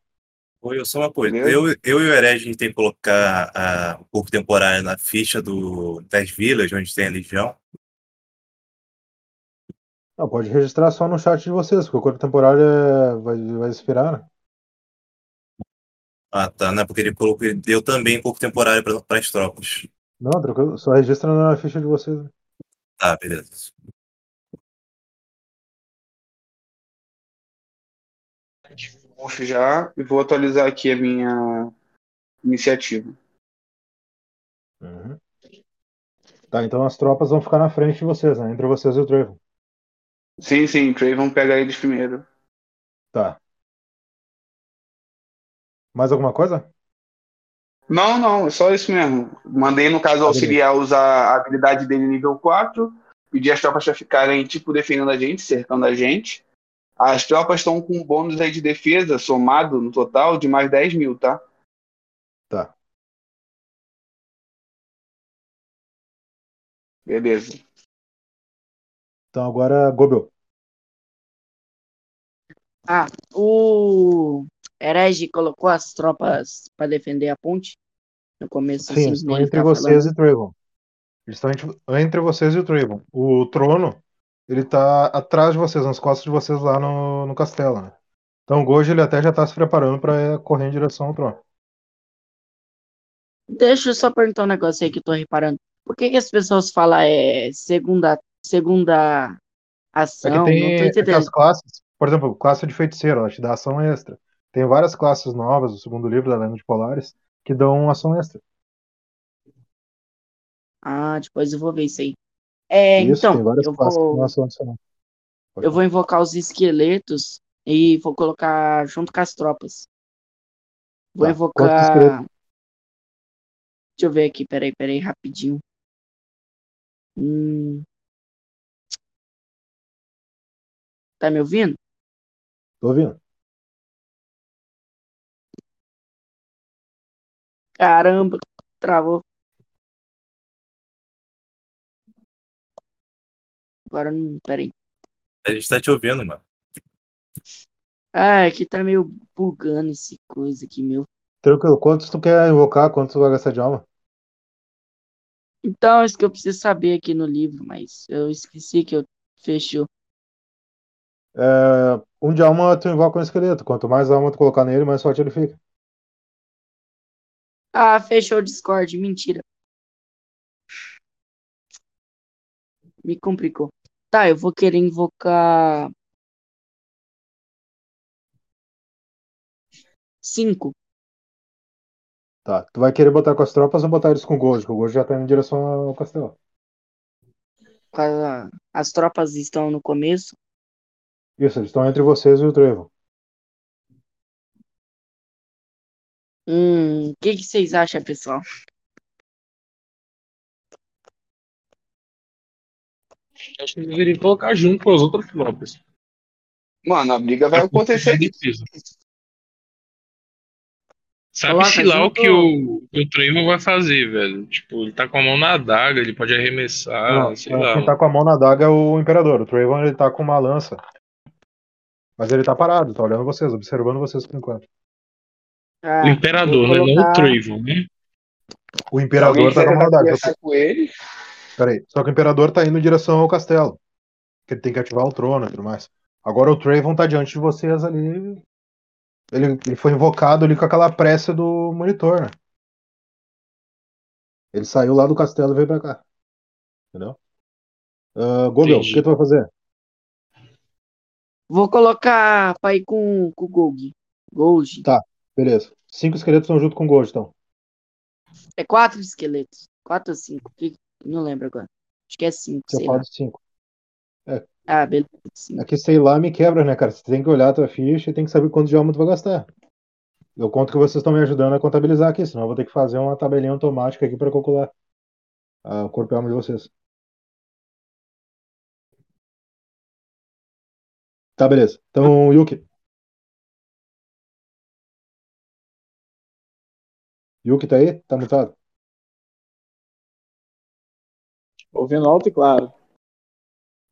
Oi, só uma coisa. Eu, eu e o Herege, a gente tem que colocar a, o corpo temporário na ficha do, das vilas, onde tem a legião. Não, pode registrar só no chat de vocês, porque o corpo temporário é- vai, vai expirar, né? Ah, tá, né? Porque ele colocou, ele deu também corpo temporário para as tropas. Não, tranquilo. Só registra na ficha de vocês. né? Tá, beleza. Off já e vou atualizar aqui a minha iniciativa. Uhum. Tá, então as tropas vão ficar na frente de vocês, né? Entre vocês e o Trayvon. Sim, sim, Trey, vamos pegar eles primeiro. Tá. Mais alguma coisa? Não, não, é só isso mesmo. Mandei, no caso, o auxiliar usar a habilidade dele nível 4. Pedi as tropas para ficarem, tipo, defendendo a gente, cercando a gente. As tropas estão com um bônus aí de defesa, somado no total, de mais 10 mil, tá? Tá. Beleza. Então agora, Gobel. Ah, o Herege colocou as tropas para defender a ponte no começo, Sim, assim, estão entre tá vocês falando. e Trayvon. Eles estão entre, entre vocês e o Trayvon. O trono, ele tá atrás de vocês, nas costas de vocês lá no, no castelo, né? Então o Gojo, ele até já tá se preparando pra correr em direção ao trono. Deixa eu só perguntar um negócio aí que eu tô reparando. Por que, que as pessoas falam é, segunda, segunda É ação? tem é entendendo. as classes, por exemplo, classe de feiticeiro, ela te dá ação extra. Tem várias classes novas do segundo livro da Lenda de Polares que dão ação extra. Ah, depois eu vou ver isso aí. É, Isso, então, tem várias eu vou, eu vou invocar os esqueletos e vou colocar junto com as tropas. Vou Tá, invocar. Deixa eu ver aqui, peraí, peraí, rapidinho. Hum. Tá me ouvindo? Tô ouvindo. Caramba, travou. Agora não, peraí. A gente tá te ouvindo, mano. Ah, aqui tá meio bugando esse coisa aqui, meu. Tranquilo, quantos tu quer invocar, quantos tu vai gastar de alma? Então, isso que eu preciso saber aqui no livro, mas eu esqueci que eu fechou. É, um de alma tu invoca um esqueleto. Quanto mais alma tu colocar nele, mais forte ele fica. Ah, fechou o Discord, mentira. Me complicou. Tá, eu vou querer invocar. Cinco. Tá. Tu vai querer botar com as tropas ou botar eles com o Gojo? Porque o Gojo já tá indo em direção ao castelo. As tropas estão no começo. Isso, eles estão entre vocês e o Trevor. Hum, o que que vocês acham, pessoal? Acho que deveria colocar junto com as outras tropas. Mano, a briga vai acontecer É aqui. defesa. Sabe Coloca se lá o que o, o Trevor vai fazer, velho? Tipo, ele tá com a mão na adaga, ele pode arremessar, Não, sei lá. quem tá com a mão na daga é o Imperador. O Trayvon ele tá com uma lança. Mas ele tá parado, tá olhando vocês, observando vocês por enquanto. Ah, O Imperador, né? Não o Trevor, né? O Imperador tá com a mão na tentar daga. conversar com ele, Peraí. Só que o Imperador tá indo em direção ao castelo. Que ele tem que ativar o trono e tudo mais. Agora o Trayvon tá diante de vocês ali. Ele, ele foi invocado ali com aquela pressa do monitor, né? Ele saiu lá do castelo e veio pra cá. Entendeu? Uh, Gogel, o que tu vai fazer? Vou colocar pra ir com, com o Gold. Gold. Tá. Beleza. Cinco esqueletos estão junto com o Gold, então. É quatro esqueletos. Quatro ou cinco? Que- Não lembro agora. Acho que é cinco, Você sei fala de cinco. Ah, beleza. sim. É que sei lá me quebra, né, cara? Você tem que olhar a tua ficha e tem que saber quanto de alma tu vai gastar. Eu conto que vocês estão me ajudando a contabilizar aqui, senão eu vou ter que fazer uma tabelinha automática aqui para calcular ah, o corpo e alma de vocês. Tá, beleza. Então, Yuki. Yuki tá aí? Tá mutado? Ouvindo alto e claro.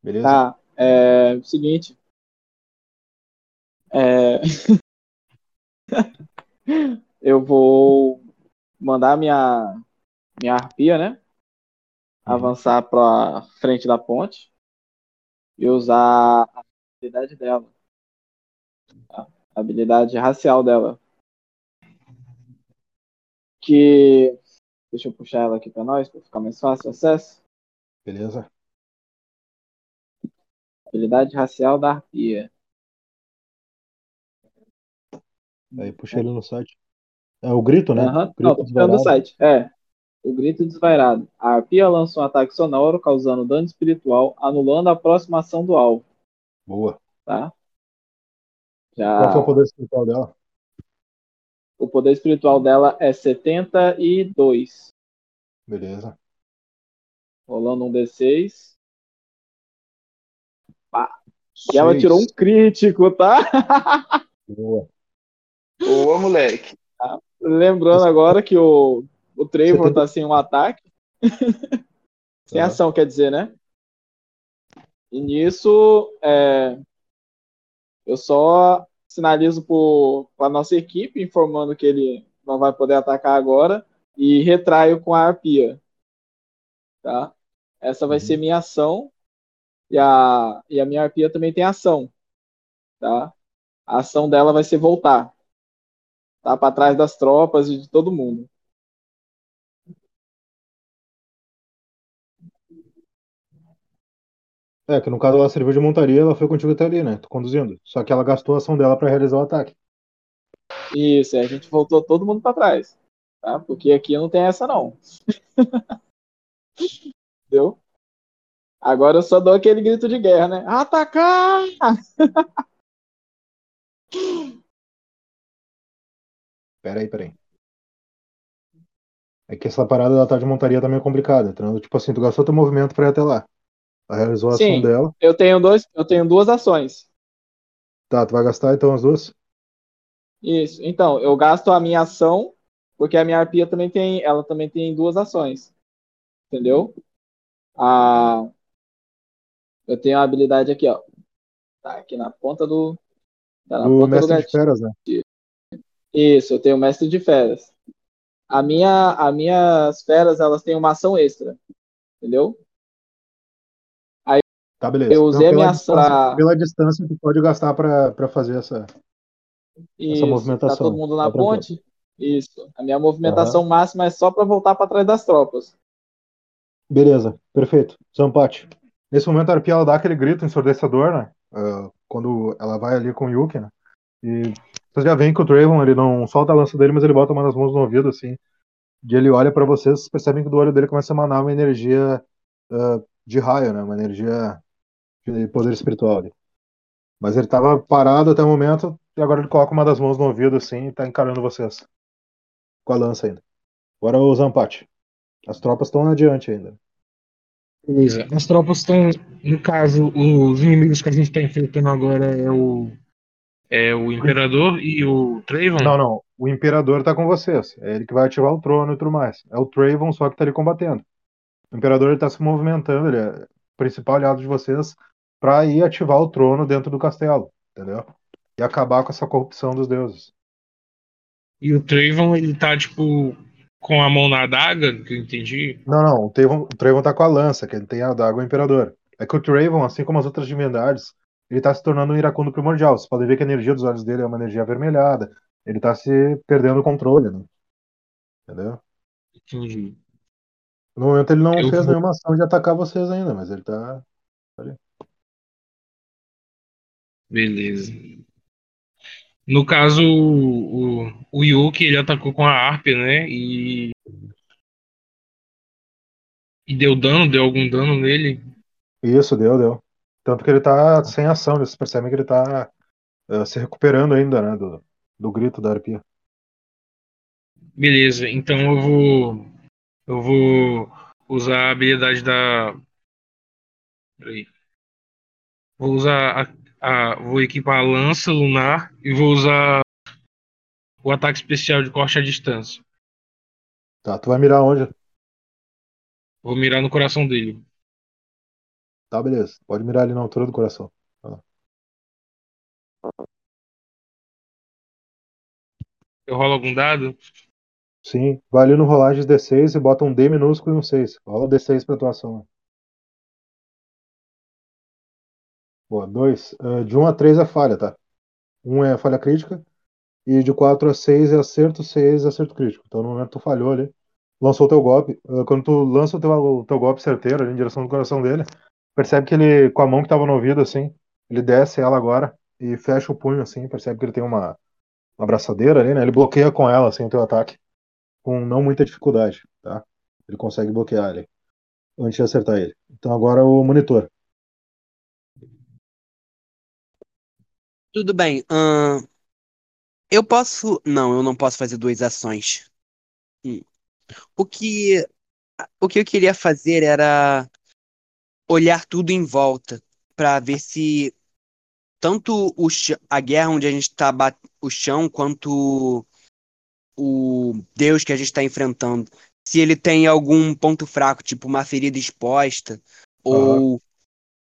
Beleza? Tá. É. Seguinte. É. Eu vou mandar minha minha arpia, né? Avançar pra frente da ponte e usar a habilidade dela. A habilidade racial dela. Que. Deixa eu puxar ela aqui pra nós, pra ficar mais fácil o acesso. Beleza? Habilidade racial da arpia. Aí puxa ele no site. É o grito, né? Aham. Grito Não, tô ficando no site. É. O grito desvairado. A arpia lança um ataque sonoro, causando dano espiritual, anulando a aproximação do alvo, Boa. tá? Qual que é o Já... poder espiritual dela? O poder espiritual dela é 72. Beleza. Rolando um D6. Pá. E ela tirou um crítico, tá? Boa. Boa, moleque. Lembrando agora que o, o Trevor 70. tá sem um ataque. sem Tá. ação, quer dizer, né? E nisso, é, eu só sinalizo para a nossa equipe, informando que ele não vai poder atacar agora, e retraio com a arpia. Tá? Essa vai Uhum. ser minha ação, e a, e a minha arpia também tem ação. Tá? A ação dela vai ser voltar. Tá? Para trás das tropas e de todo mundo. É, que no caso ela serviu de montaria, ela foi contigo até ali, né? Tô conduzindo. Só que ela gastou a ação dela pra realizar o ataque. Isso, a gente voltou todo mundo para trás. Tá? Porque aqui não tem essa, não. Entendeu? Agora eu só dou aquele grito de guerra, né? Atacar! Pera aí, pera aí. É que essa parada da tarde de montaria também é complicada, entendeu? Tipo assim, tu gastou teu movimento pra ir até lá. Ela realizou a ação Sim. dela. Eu tenho, dois, eu tenho duas ações. Tá, tu vai gastar então as duas? Isso. Então, eu gasto a minha ação, porque a minha arpia também tem, ela também tem duas ações. Entendeu? A, eu tenho a habilidade aqui, ó. Tá aqui na ponta do. Tá na Do ponta do mestre de gatilho. feras, né? Isso, eu tenho mestre de feras. A minha, as minhas feras, elas têm uma ação extra. Entendeu? Tá, beleza. Eu usei a pela minha ação pra- pela distância tu pode gastar pra, pra fazer essa. Isso, movimentação. Tá todo mundo na Tá ponte? Isso. A minha movimentação máxima é só para voltar para trás das tropas. Beleza, perfeito. Zampate. Nesse momento a arpia ela dá aquele grito ensurdecedor, né? Ah, quando ela vai ali com o Yuki, né? E vocês já veem que o Draven, ele não solta a lança dele, mas ele bota uma das mãos no ouvido, assim. E ele olha pra vocês, percebem que do olho dele começa a emanar uma energia ah, de raio, né? Uma energia de poder espiritual ali. Mas ele tava parado até o momento, e agora ele coloca uma das mãos no ouvido, assim, e tá encarando vocês. Com a lança ainda. Agora o Zampate. As tropas estão adiante ainda. Beleza. As tropas estão, no caso, os inimigos que a gente está enfrentando agora é o é o Imperador e o Trayvon. Não, não. O Imperador tá com vocês. É ele que vai ativar o trono e tudo mais. É o Trayvon só que tá ali combatendo. O Imperador ele tá se movimentando, ele é o principal aliado de vocês pra ir ativar o trono dentro do castelo, entendeu? E acabar com essa corrupção dos deuses. E o Trayvon, ele tá, tipo, com a mão na adaga, que eu entendi. Não, não. O Trayvon, o Trayvon tá com a lança, que ele tem a d'água Imperador. É que o Trayvon, assim como as outras divindades, ele tá se tornando um iracundo primordial. Vocês podem ver que a energia dos olhos dele é uma energia avermelhada. Ele tá se perdendo o controle, né? Entendeu? Entendi. No momento ele não Eu fez vou- nenhuma ação de atacar vocês ainda, mas ele tá. Beleza. No caso, o, o Yuki, ele atacou com a Harpia, né? E. E deu dano, deu algum dano nele. Isso, deu, deu. Tanto que ele tá sem ação, eles percebem que ele tá uh, se recuperando ainda, né? Do, do grito da arpia. Beleza, então eu vou. Eu vou usar a habilidade da. Peraí. Vou usar a, a, Vou equipar a lança lunar e vou usar o ataque especial de corte à distância. Tá, tu vai mirar onde? Vou mirar no coração dele. Tá, beleza. Pode mirar ali na altura do coração. Eu rolo algum dado? Sim, vai ali no rolagens D6 e bota um D minúsculo e um 6. Rola D6 pra atuação. Boa, 2. Uh, de 1 a 3 é falha, tá? 1 é falha crítica. E de 4 a 6 é acerto, 6 é acerto crítico. Então no momento tu falhou ali. Lançou o teu golpe. Uh, quando tu lança o teu, o teu golpe certeiro ali em direção do coração dele, percebe que ele, com a mão que tava no ouvido, assim, ele desce ela agora e fecha o punho, assim, percebe que ele tem uma, uma abraçadeira ali, né? Ele bloqueia com ela, assim, o teu ataque com não muita dificuldade, tá? Ele consegue bloquear ele antes de acertar ele. Então agora o monitor. Tudo bem. ahn, eu posso. Não, eu não posso fazer duas ações. Hum. O que. O que eu queria fazer era olhar tudo em volta para ver se tanto o, ch- a guerra onde a gente está o chão quanto o Deus que a gente está enfrentando, se ele tem algum ponto fraco, tipo uma ferida exposta ou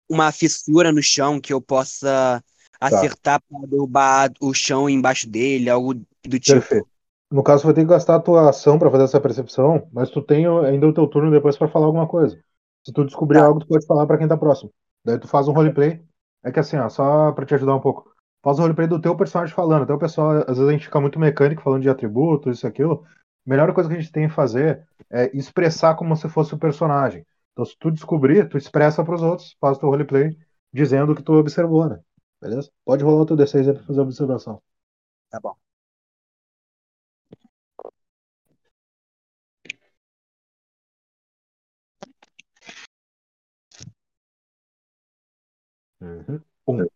uma fissura no chão que eu possa acertar para derrubar o chão embaixo dele, algo do tipo. Perfeito. No caso, vai ter que gastar a tua ação para fazer essa percepção, mas tu tem ainda o teu turno depois para falar alguma coisa. Se tu descobrir Tá. algo, tu pode falar para quem tá próximo. Daí tu faz um roleplay. É que assim, ó, só para te ajudar um pouco. Faz um roleplay do teu personagem falando. Até o pessoal, às vezes a gente fica muito mecânico falando de atributos, isso e aquilo. A melhor coisa que a gente tem que fazer é expressar como se fosse o personagem. Então, se tu descobrir, tu expressa para os outros, faz o teu roleplay dizendo o que tu observou, né? Beleza? Pode rolar o teu D6 aí pra fazer a observação. Tá bom. Uhum. Um.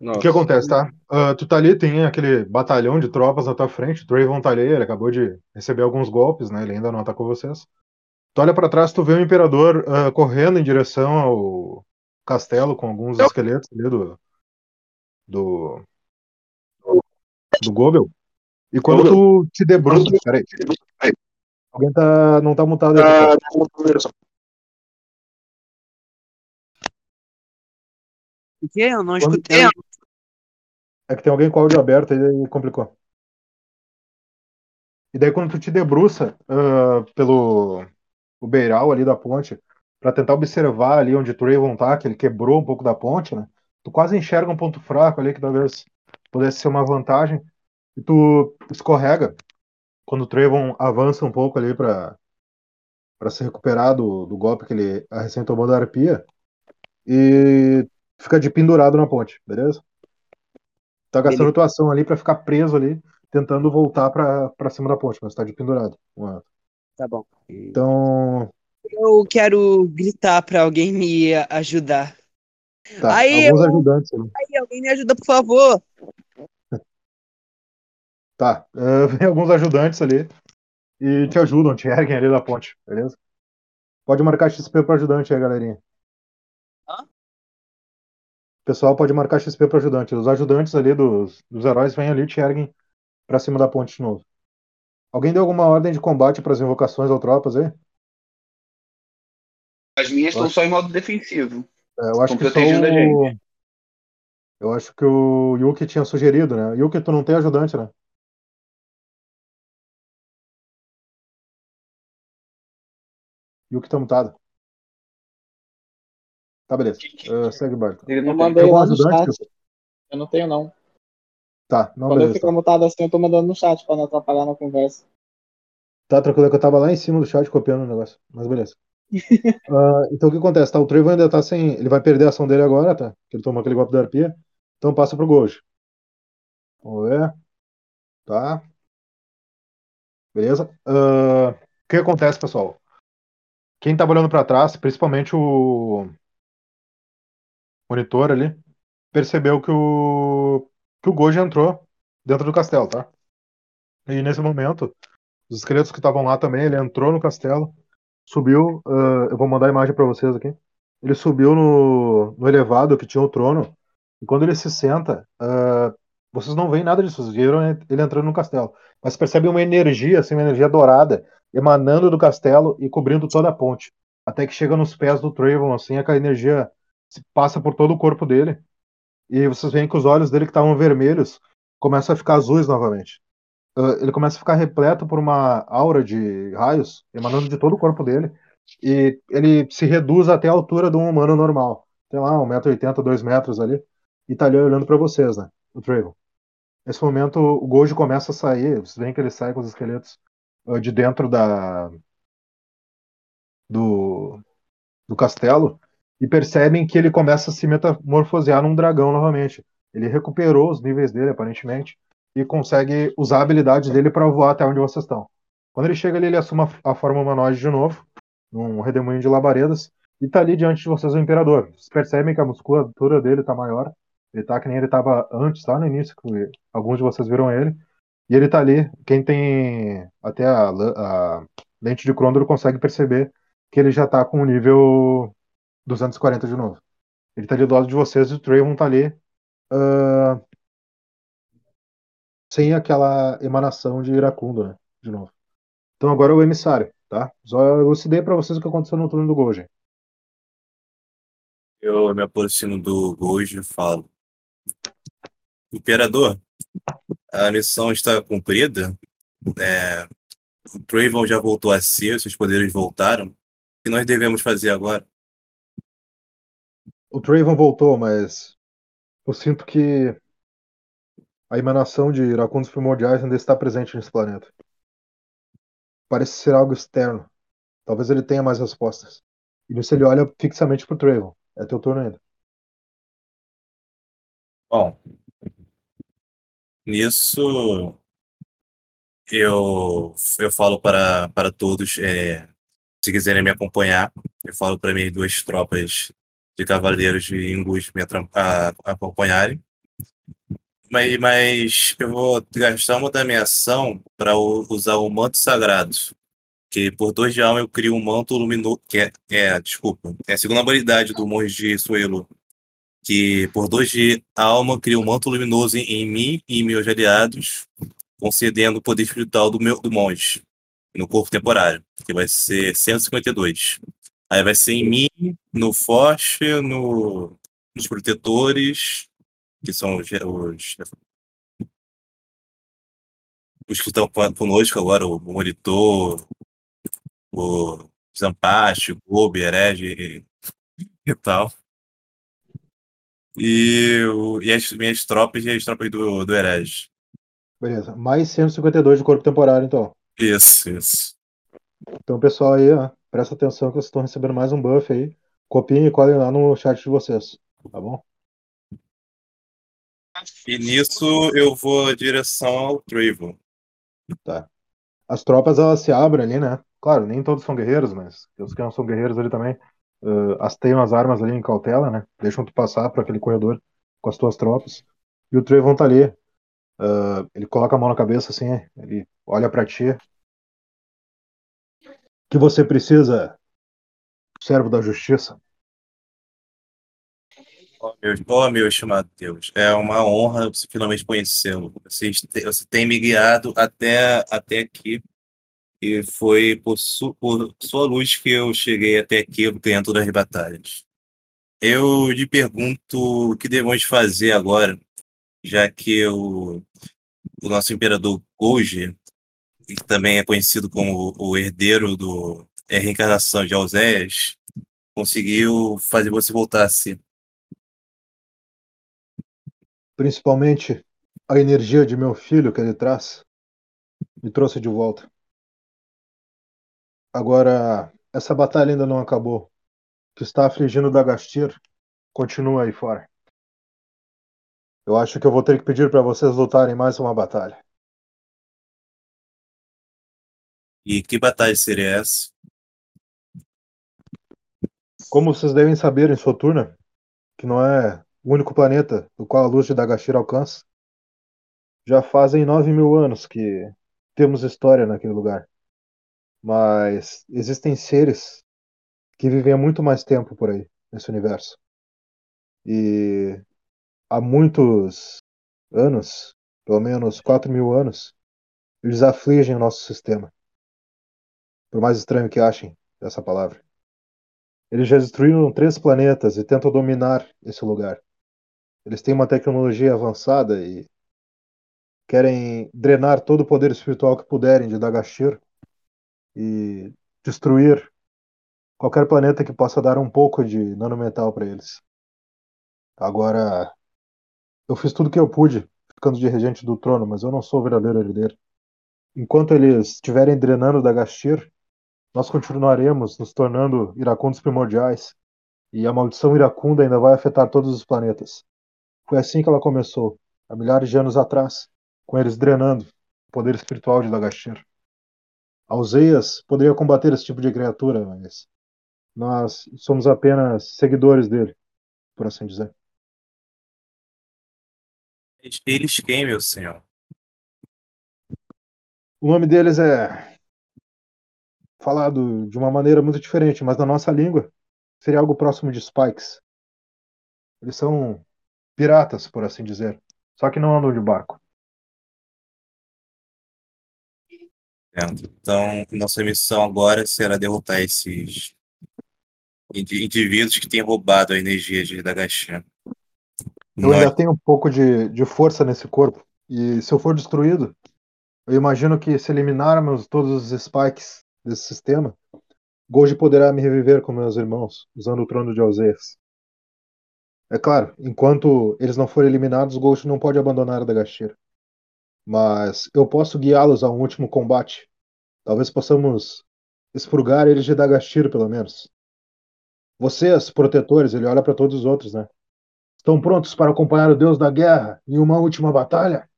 O que acontece, tá? Ah, tu tá ali, tem aquele batalhão de tropas na tua frente. O Draven tá ali, ele acabou de receber alguns golpes, né? Ele ainda não atacou vocês. Tu olha pra trás, tu vê o Imperador ah, correndo em direção ao castelo com alguns esqueletos ali do. do. do Gobel. E quando tu te debruça. Peraí. Alguém tá. não tá mutado aí. pessoal. O quê? Eu não escutei. É que tem alguém com o áudio aberto e complicou. E daí quando tu te debruça ah, pelo o beiral ali da ponte, pra tentar observar ali onde o Trayvon tá, que ele quebrou um pouco da ponte, né? Tu quase enxerga um ponto fraco ali que talvez pudesse ser uma vantagem. E tu escorrega quando o Trayvon avança um pouco ali pra para se recuperar do, do golpe que ele recém tomou da arpia e fica de pendurado na ponte, beleza? Tá gastando tua ação ali pra ficar preso ali, tentando voltar pra cima da ponte, mas tá de pendurado. Ué. Tá bom. Então, Eu quero gritar pra alguém me ajudar. tá, Aí, alguns eu- ajudantes ali. Aí, alguém me ajuda, por favor. Tá, eh, vem alguns ajudantes ali e te ajudam, te erguem ali da ponte, beleza? Pode marcar XP pro ajudante aí, galerinha. Hã? O pessoal pode marcar XP pro ajudante. Os ajudantes ali dos, dos heróis vêm ali e te erguem pra cima da ponte de novo. Alguém deu alguma ordem de combate pras invocações ou tropas aí? As minhas estão só em modo defensivo. É, eu acho Estão que só protegendo a o... Eu acho que o Yuki tinha sugerido, né? Yuki, tu não tem ajudante, né? Yuki tá mutado. Tá, beleza. Eh, segue o barco. Ele Eu não. Yuki? Eu não tenho, não. Tá, não, Quando eu beleza. fico mutado assim, eu tô mandando no chat pra não atrapalhar na conversa. Tá tranquilo, é que eu tava lá em cima do chat copiando o negócio. Mas beleza. Ah, então o que acontece? Tá, o Trevor ainda tá sem. Ele vai perder a ação dele agora, tá? Que ele tomou aquele golpe da arpia. Então passa pro Gold. Vamos ver. Tá. Beleza. Ah, o que acontece, pessoal? quem tava olhando para trás, principalmente o monitor ali, percebeu que o que o Goji entrou dentro do castelo, tá? E nesse momento, os esqueletos que estavam lá também, ele entrou no castelo, subiu, uh, eu vou mandar a imagem para vocês aqui. Ele subiu no, no elevado que tinha o trono, e quando ele se senta, uh, vocês não veem nada disso, vocês viram ele entrando no castelo, mas percebem uma energia, assim, uma energia dourada, emanando do castelo e cobrindo toda a ponte, até que chega nos pés do Trayvon, assim, aquela energia passa por todo o corpo dele, e vocês veem que os olhos dele que estavam vermelhos começam a ficar azuis novamente. Uh, ele começa a ficar repleto por uma aura de raios emanando de todo o corpo dele, e ele se reduz até a altura de um humano normal. Tem lá 1,80m, 2 metros ali, e tá ali olhando para vocês, né? O Trayvon. Nesse momento, o Gojo começa a sair, vocês veem que ele sai com os esqueletos uh, de dentro da do, do castelo, e percebem que ele começa a se metamorfosear num dragão novamente. Ele recuperou os níveis dele, aparentemente, e consegue usar a habilidade dele para voar até onde vocês estão. Quando ele chega ali, ele assume a forma humanoide de novo, um redemoinho de labaredas, e tá ali diante de vocês o Imperador. Vocês percebem que a musculatura dele tá maior, ele tá que nem ele estava antes, lá no início, que alguns de vocês viram ele, e ele tá ali, quem tem até a, a lente de Crondor consegue perceber que ele já tá com o nível 240 de novo. Ele tá ali do lado de vocês e o Trayvon tá ali uh, sem aquela emanação de iracundo, né? De novo. Então agora é o emissário, tá? Só elucidei para vocês o que aconteceu no turno do Goji. Eu me aproximo do Goji e falo. Imperador, a missão está cumprida. É, o Trayvon já voltou a ser, seus poderes voltaram. O que nós devemos fazer agora? O Trayvon voltou, mas eu sinto que a emanação de iracundos primordiais ainda está presente nesse planeta. Parece ser algo externo. Talvez ele tenha mais respostas. E nisso ele olha fixamente pro Trayvon. É teu turno ainda. Bom, nisso eu, eu falo para, para todos, é, se quiserem me acompanhar, eu falo para minhas duas tropas de cavaleiros de Ingus me a, a acompanharem. Mas, mas eu vou gastar uma da minha ação para usar o manto sagrado. Que por dois de alma eu crio um manto luminoso. Que é, é, desculpa. É a segunda habilidade do monge de Suelo. Que por dois de alma cria um manto luminoso em, mim e meus aliados, concedendo o poder espiritual do, meu, do monge no corpo temporário, que vai ser 152. Aí vai ser em mim, no Forte, no, nos protetores, que são os, os, os que estão conosco agora, o monitor, o Zampaste, o Gobi, Herege e, e tal. E, o, e as minhas tropas e as tropas do, do Herege. Beleza. Mais 152 de corpo temporário, então. Isso, isso. Então, pessoal aí, ó, presta atenção que vocês estão recebendo mais um buff aí. Copiem e colhem lá no chat de vocês, tá bom? E nisso eu vou em direção ao Trayvon. Tá. As tropas elas se abrem ali, né? Claro, nem todos são guerreiros, mas os que não são guerreiros ali também uh, hasteiam as armas ali em cautela, né? Deixam tu passar por aquele corredor com as tuas tropas. E o Trayvon tá ali. Uh, ele coloca a mão na cabeça assim, ele olha para ti, que você precisa, servo da justiça? Oh, meu, oh, meu estimado Deus, é uma honra finalmente conhecê-lo. Você, você tem me guiado até, até aqui e foi por, su, por sua luz que eu cheguei até aqui ganhando todas as batalhas. Eu lhe pergunto o que devemos fazer agora, já que o, o nosso imperador Goji que também é conhecido como o herdeiro do é, reencarnação de Alzéias, conseguiu fazer você voltar a si. Principalmente a energia de meu filho que ele traz me trouxe de volta. Agora, essa batalha ainda não acabou. O que está afligindo Dagastir continua aí fora. Eu acho que eu vou ter que pedir para vocês lutarem mais uma batalha. E que batalha seria essa? Como vocês devem saber em Soturna, que não é o único planeta do qual a luz de Dagashir alcança, já fazem nove mil anos que temos história naquele lugar. Mas existem seres que vivem há muito mais tempo por aí, nesse universo. E há muitos anos, pelo menos quatro mil anos, eles afligem o nosso sistema. Por mais estranho que achem essa palavra. Eles já destruíram três planetas e tentam dominar esse lugar. Eles têm uma tecnologia avançada e querem drenar todo o poder espiritual que puderem de Dagashir e destruir qualquer planeta que possa dar um pouco de nanometal para eles. Agora, eu fiz tudo que eu pude, ficando de regente do trono, mas eu não sou o verdadeiro herdeiro. Enquanto eles estiverem drenando Dagashir, nós continuaremos nos tornando iracundos primordiais, e a maldição iracunda ainda vai afetar todos os planetas. Foi assim que ela começou, há milhares de anos atrás, com eles drenando o poder espiritual de Dagashir. Alzeias poderia combater esse tipo de criatura, mas nós somos apenas seguidores dele, por assim dizer. Eles quem, meu senhor? O nome deles é falado de uma maneira muito diferente, mas na nossa língua seria algo próximo de Spikes. Eles são piratas, por assim dizer, só que não andam de barco. Então, nossa missão agora será derrotar esses indivíduos que têm roubado a energia de Dagashan. Eu ainda tenho um pouco de, de força nesse corpo, e se eu for destruído, eu imagino que se eliminarmos todos os spikes desse sistema, Goji poderá me reviver com meus irmãos, usando o trono de Alzeias. É claro, enquanto eles não forem eliminados, Goji não pode abandonar a Dagashira. Mas eu posso guiá-los a um último combate. Talvez possamos expurgar eles de Dagashira, pelo menos. Vocês, protetores, ele olha para todos os outros, né? Estão prontos para acompanhar o Deus da Guerra em uma última batalha?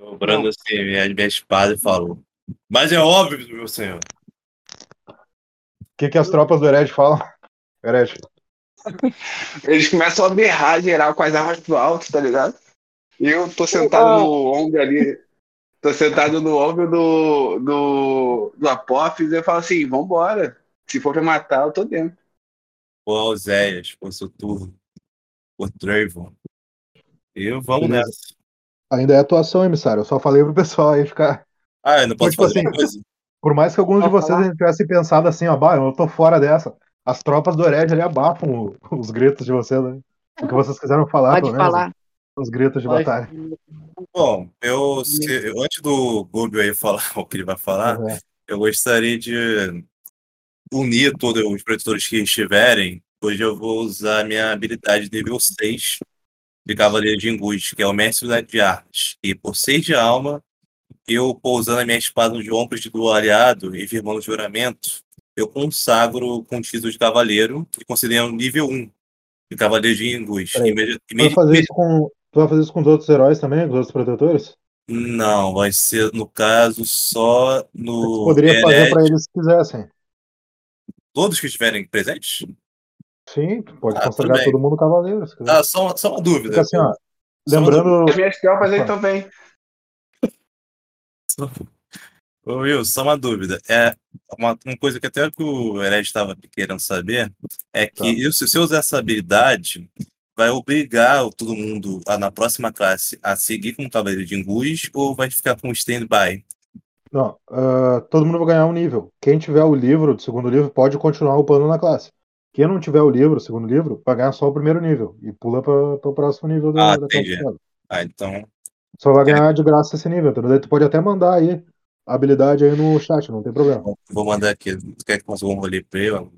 O Brando assim, minha, minha espada e falou. Mas é óbvio, meu senhor. O que, que as tropas do Hered falam? Hered. Eles começam a berrar geral com as armas pro alto, tá ligado? E eu tô sentado no ombro ali. Tô sentado no ombro do, do, do Apophis e eu falo assim: vambora. Se for pra matar, eu tô dentro. Pô, Oséias, pô, Soturno, por Trayvon. E vamos Beleza. nessa. Ainda é atuação, emissário. Eu só falei pro pessoal aí ficar. Ah, eu não posso tipo fazer assim, coisa. Por mais que alguns de vocês tivessem pensado assim, ó, bah, eu tô fora dessa. As tropas do Hered ali abafam os gritos de vocês, né? O que vocês quiseram falar, Pode falar. Os gritos de Pode. batalha. Bom, eu, se, antes do Gubio aí falar o que ele vai falar, uhum. eu gostaria de unir todos os protetores que estiverem. Hoje eu vou usar minha habilidade nível 6 de Cavaleiro de Ingus, que é o Mestre de Artes. E por 6 de alma, eu pousando a minha espada nos ombros do aliado e firmando o juramento, eu consagro com o título de Cavaleiro e considero nível 1 de Cavaleiro de Ingus. Tu, vai fazer isso com, tu vai fazer isso com os outros heróis também, com os outros protetores? Não, vai ser, no caso, só no. Você poderia fazer para eles se quisessem. Todos que estiverem presentes? Sim, pode ah, consagrar todo mundo cavaleiro. Ah, só, só uma dúvida. assim, ó, lembrando. As minhas tropas aí também. Ô, Will, só uma dúvida. É uma, uma coisa que até que o Hered estava querendo saber é que tá. eu, se eu usar essa habilidade, vai obrigar todo mundo a, na próxima classe a seguir com o Cavaleiro de Ingus ou vai ficar com stand-by? Não, uh, todo mundo vai ganhar um nível. Quem tiver o livro do segundo livro pode continuar upando na classe. Quem não tiver o livro, o segundo livro, vai ganhar só o primeiro nível e pula para o próximo nível da, ah, da entendi. Ah, então. Só vai ganhar de graça esse nível? Daí tu pode até mandar aí a habilidade aí no chat, não tem problema. Vou mandar aqui. Tu quer que faça um rolê pra ele?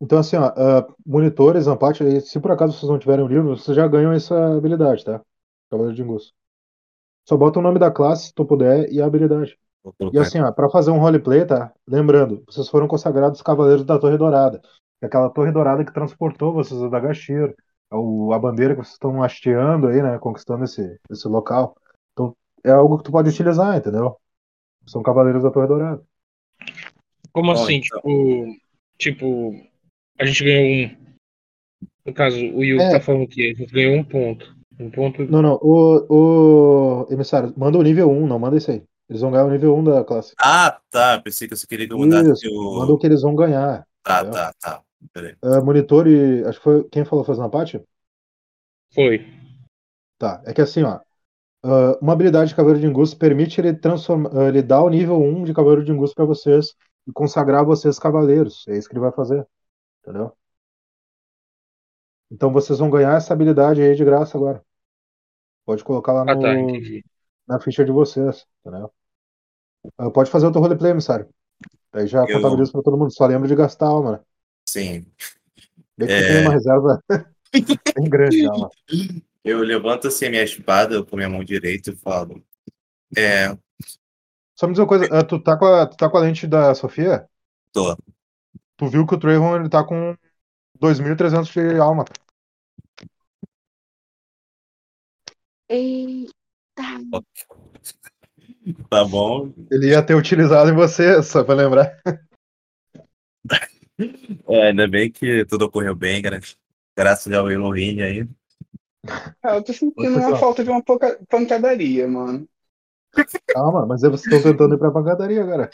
Então, assim, ó, uh, monitores, Ampate, se por acaso vocês não tiverem o livro, vocês já ganham essa habilidade, tá? Cavaleiro de Ingus. Só bota o nome da classe, se tu puder, e a habilidade. E assim, ó, pra fazer um roleplay, tá? Lembrando, vocês foram consagrados Cavaleiros da Torre Dourada aquela torre dourada que transportou vocês a Dagashir, o, a bandeira que vocês estão hasteando aí, né, conquistando esse, esse local. Então, é algo que tu pode utilizar, entendeu? São cavaleiros da Torre Dourada. Como assim, então... tipo, Tipo, a gente ganhou um. No caso, o Yu É. tá falando que a gente ganhou um ponto. Um ponto. Não, não. O, o emissário, manda o nível 1, não manda isso aí. Eles vão ganhar o nível 1 da classe. Ah, tá. Pensei que você queria que eu mudasse Isso, o. manda o que eles vão ganhar. Tá, entendeu? tá, tá. Ah, monitor e. Acho que foi. Quem falou foi o Znapati? Foi. Tá. É que assim, ó. ah, uma habilidade de Cavaleiro de Ingusto permite ele transformar. ah, ele dar o nível 1 de Cavaleiro de Ingusto pra vocês e consagrar vocês cavaleiros. É isso que ele vai fazer. Entendeu? Então vocês vão ganhar essa habilidade aí de graça agora. Pode colocar lá Ah, no, tá, entendi. na ficha de vocês, entendeu? Ah, pode fazer o teu roleplay, emissário. Aí já Eu- contabiliza pra todo mundo. Só lembra de gastar alma, né? Sim. Que É. você tem uma reserva bem grande de alma. Eu levanto assim a minha espada com minha mão direita e falo. É, Só me diz uma coisa, ah, tu tá com a, tu tá com a lente da Sofia? tô. Tu viu que o Trayvon ele tá com 2.300 de alma. Eita. Tá bom. Ele ia ter utilizado em você, só pra lembrar. É, ainda bem que tudo ocorreu bem, gra- graças ao Elohim aí. Ah, eu tô sentindo uma falta de uma pouca pancadaria, mano. Calma, mas vocês estão tentando ir pra pancadaria agora.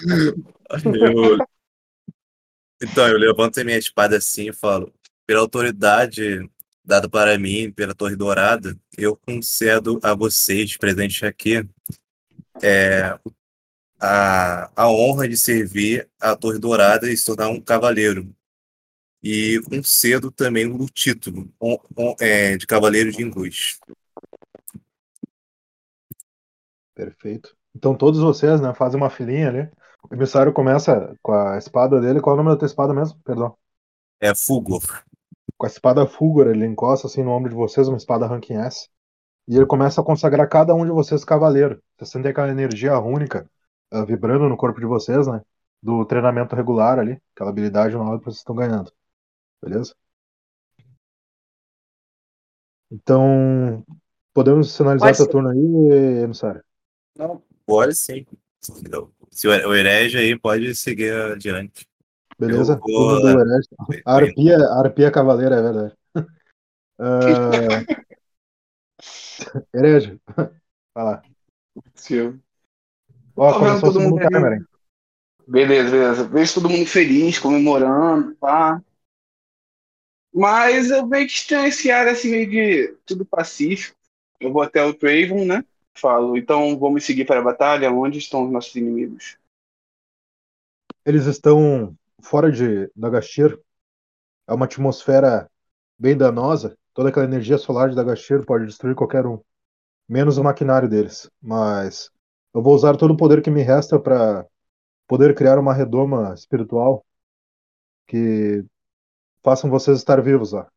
Eu- Então, eu levanto a minha espada assim e falo: pela autoridade dada para mim pela Torre Dourada, eu concedo a vocês, presentes aqui, é, a, a honra de servir a Torre Dourada e se tornar um cavaleiro. E concedo também o título on- on- é, de Cavaleiro de Ingus. Perfeito. Então todos vocês, né, fazem uma filinha ali. O emissário começa com a espada dele. Qual é o nome da tua espada mesmo? Perdão. É Fulgor. Com a espada Fulgor, ele encosta assim no ombro de vocês, uma espada ranking S. E ele começa a consagrar cada um de vocês cavaleiro. Você sente aquela energia única ah, vibrando no corpo de vocês, né? Do treinamento regular ali, aquela habilidade nova que vocês estão ganhando. Beleza? Então, podemos sinalizar Pode teu ser. turno aí, emissário? Não, pode sim. Se o herege aí pode seguir adiante. Beleza? Vou- herege. A arpia, a arpia cavaleira, é verdade. Ah, herege, vai lá. Tio. Ó, começou todo mundo hein? Beleza, beleza. Vejo todo mundo feliz, comemorando, pá. Mas eu meio que estranho esse ar assim, meio de tudo pacífico. Eu vou até o Craven, né? Falo, então vamos seguir para a batalha? Onde estão os nossos inimigos? Eles estão fora de Dagashir. É uma atmosfera bem danosa. Toda aquela energia solar de Dagashir pode destruir qualquer um, menos o maquinário deles. Mas eu vou usar todo o poder que me resta para poder criar uma redoma espiritual que façam vocês estar vivos lá.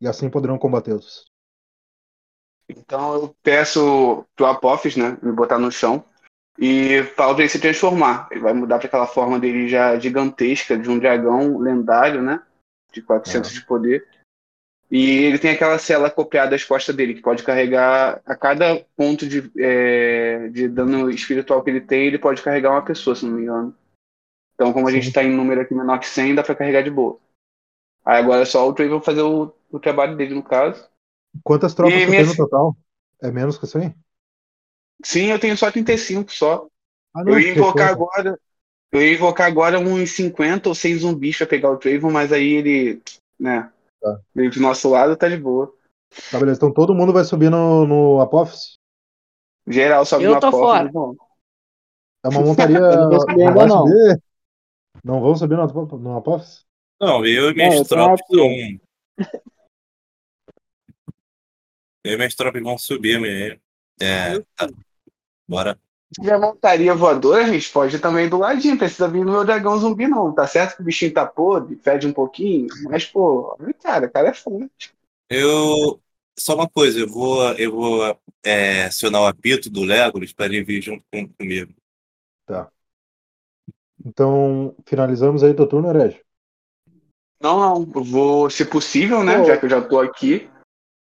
E assim poderão combatê-los. Então eu peço pro Apophis, né? Me botar no chão. E falo pra ele se transformar. Ele vai mudar para aquela forma dele já gigantesca, de um dragão lendário, né? De 400 de poder. E ele tem aquela cela copiada às costas dele, que pode carregar a cada ponto de, é, de dano espiritual que ele tem, ele pode carregar uma pessoa, se não me engano. Então, como a gente tá em número aqui menor que 100, dá pra carregar de boa. Aí agora é só o Traven fazer o, o trabalho dele, no caso. Quantas tropas E tu minha tem no total? É menos que isso aí? Sim, eu tenho só 35 só. Ah, Eu ia invocar agora. Eu ia invocar agora uns 50 ou 100 zumbis pra pegar o Traven, mas aí ele, né, Tá. veio do nosso lado, tá de boa. Tá, beleza. Então todo mundo vai subir no, no Apophis? Geral, sobe Eu na tô porta. fora. muito bom. É uma montaria. Eu não vou subir ainda, não. subir? Não vão subir no, no Apophis? Não, eu e minhas eu tô tropas estão. Eu e minhas tropas vão subir, mesmo. É, tá. Bora. Se tiver montaria voadora, a gente pode ir também do ladinho. Precisa vir no meu dragão zumbi, não. Tá certo que o bichinho tá podre, fede um pouquinho, mas, pô, cara, o cara é forte. Eu. Só uma coisa, eu vou, eu vou é, acionar o apito do Legolas para ele vir junto com, comigo. Então, finalizamos aí teu turno, Herege? Não, não. Eu vou, se possível, né? Pô. Já que eu já tô aqui.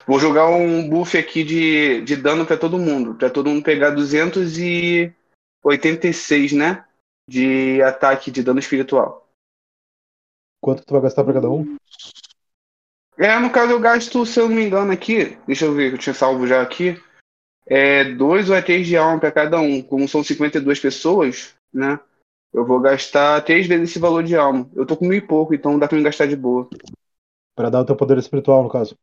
Vou jogar um buff aqui de, de dano pra todo mundo. Pra todo mundo pegar 286, né? De ataque de dano espiritual. Quanto tu vai gastar pra cada um? É, no caso eu gasto, se eu não me engano aqui, deixa eu ver, que eu tinha salvo já aqui, é dois ou é três de alma pra cada um. Como são 52 pessoas, né? Eu vou gastar três vezes esse valor de alma. Eu tô com mil e pouco, então dá pra me gastar de boa. Pra dar o teu poder espiritual, no caso.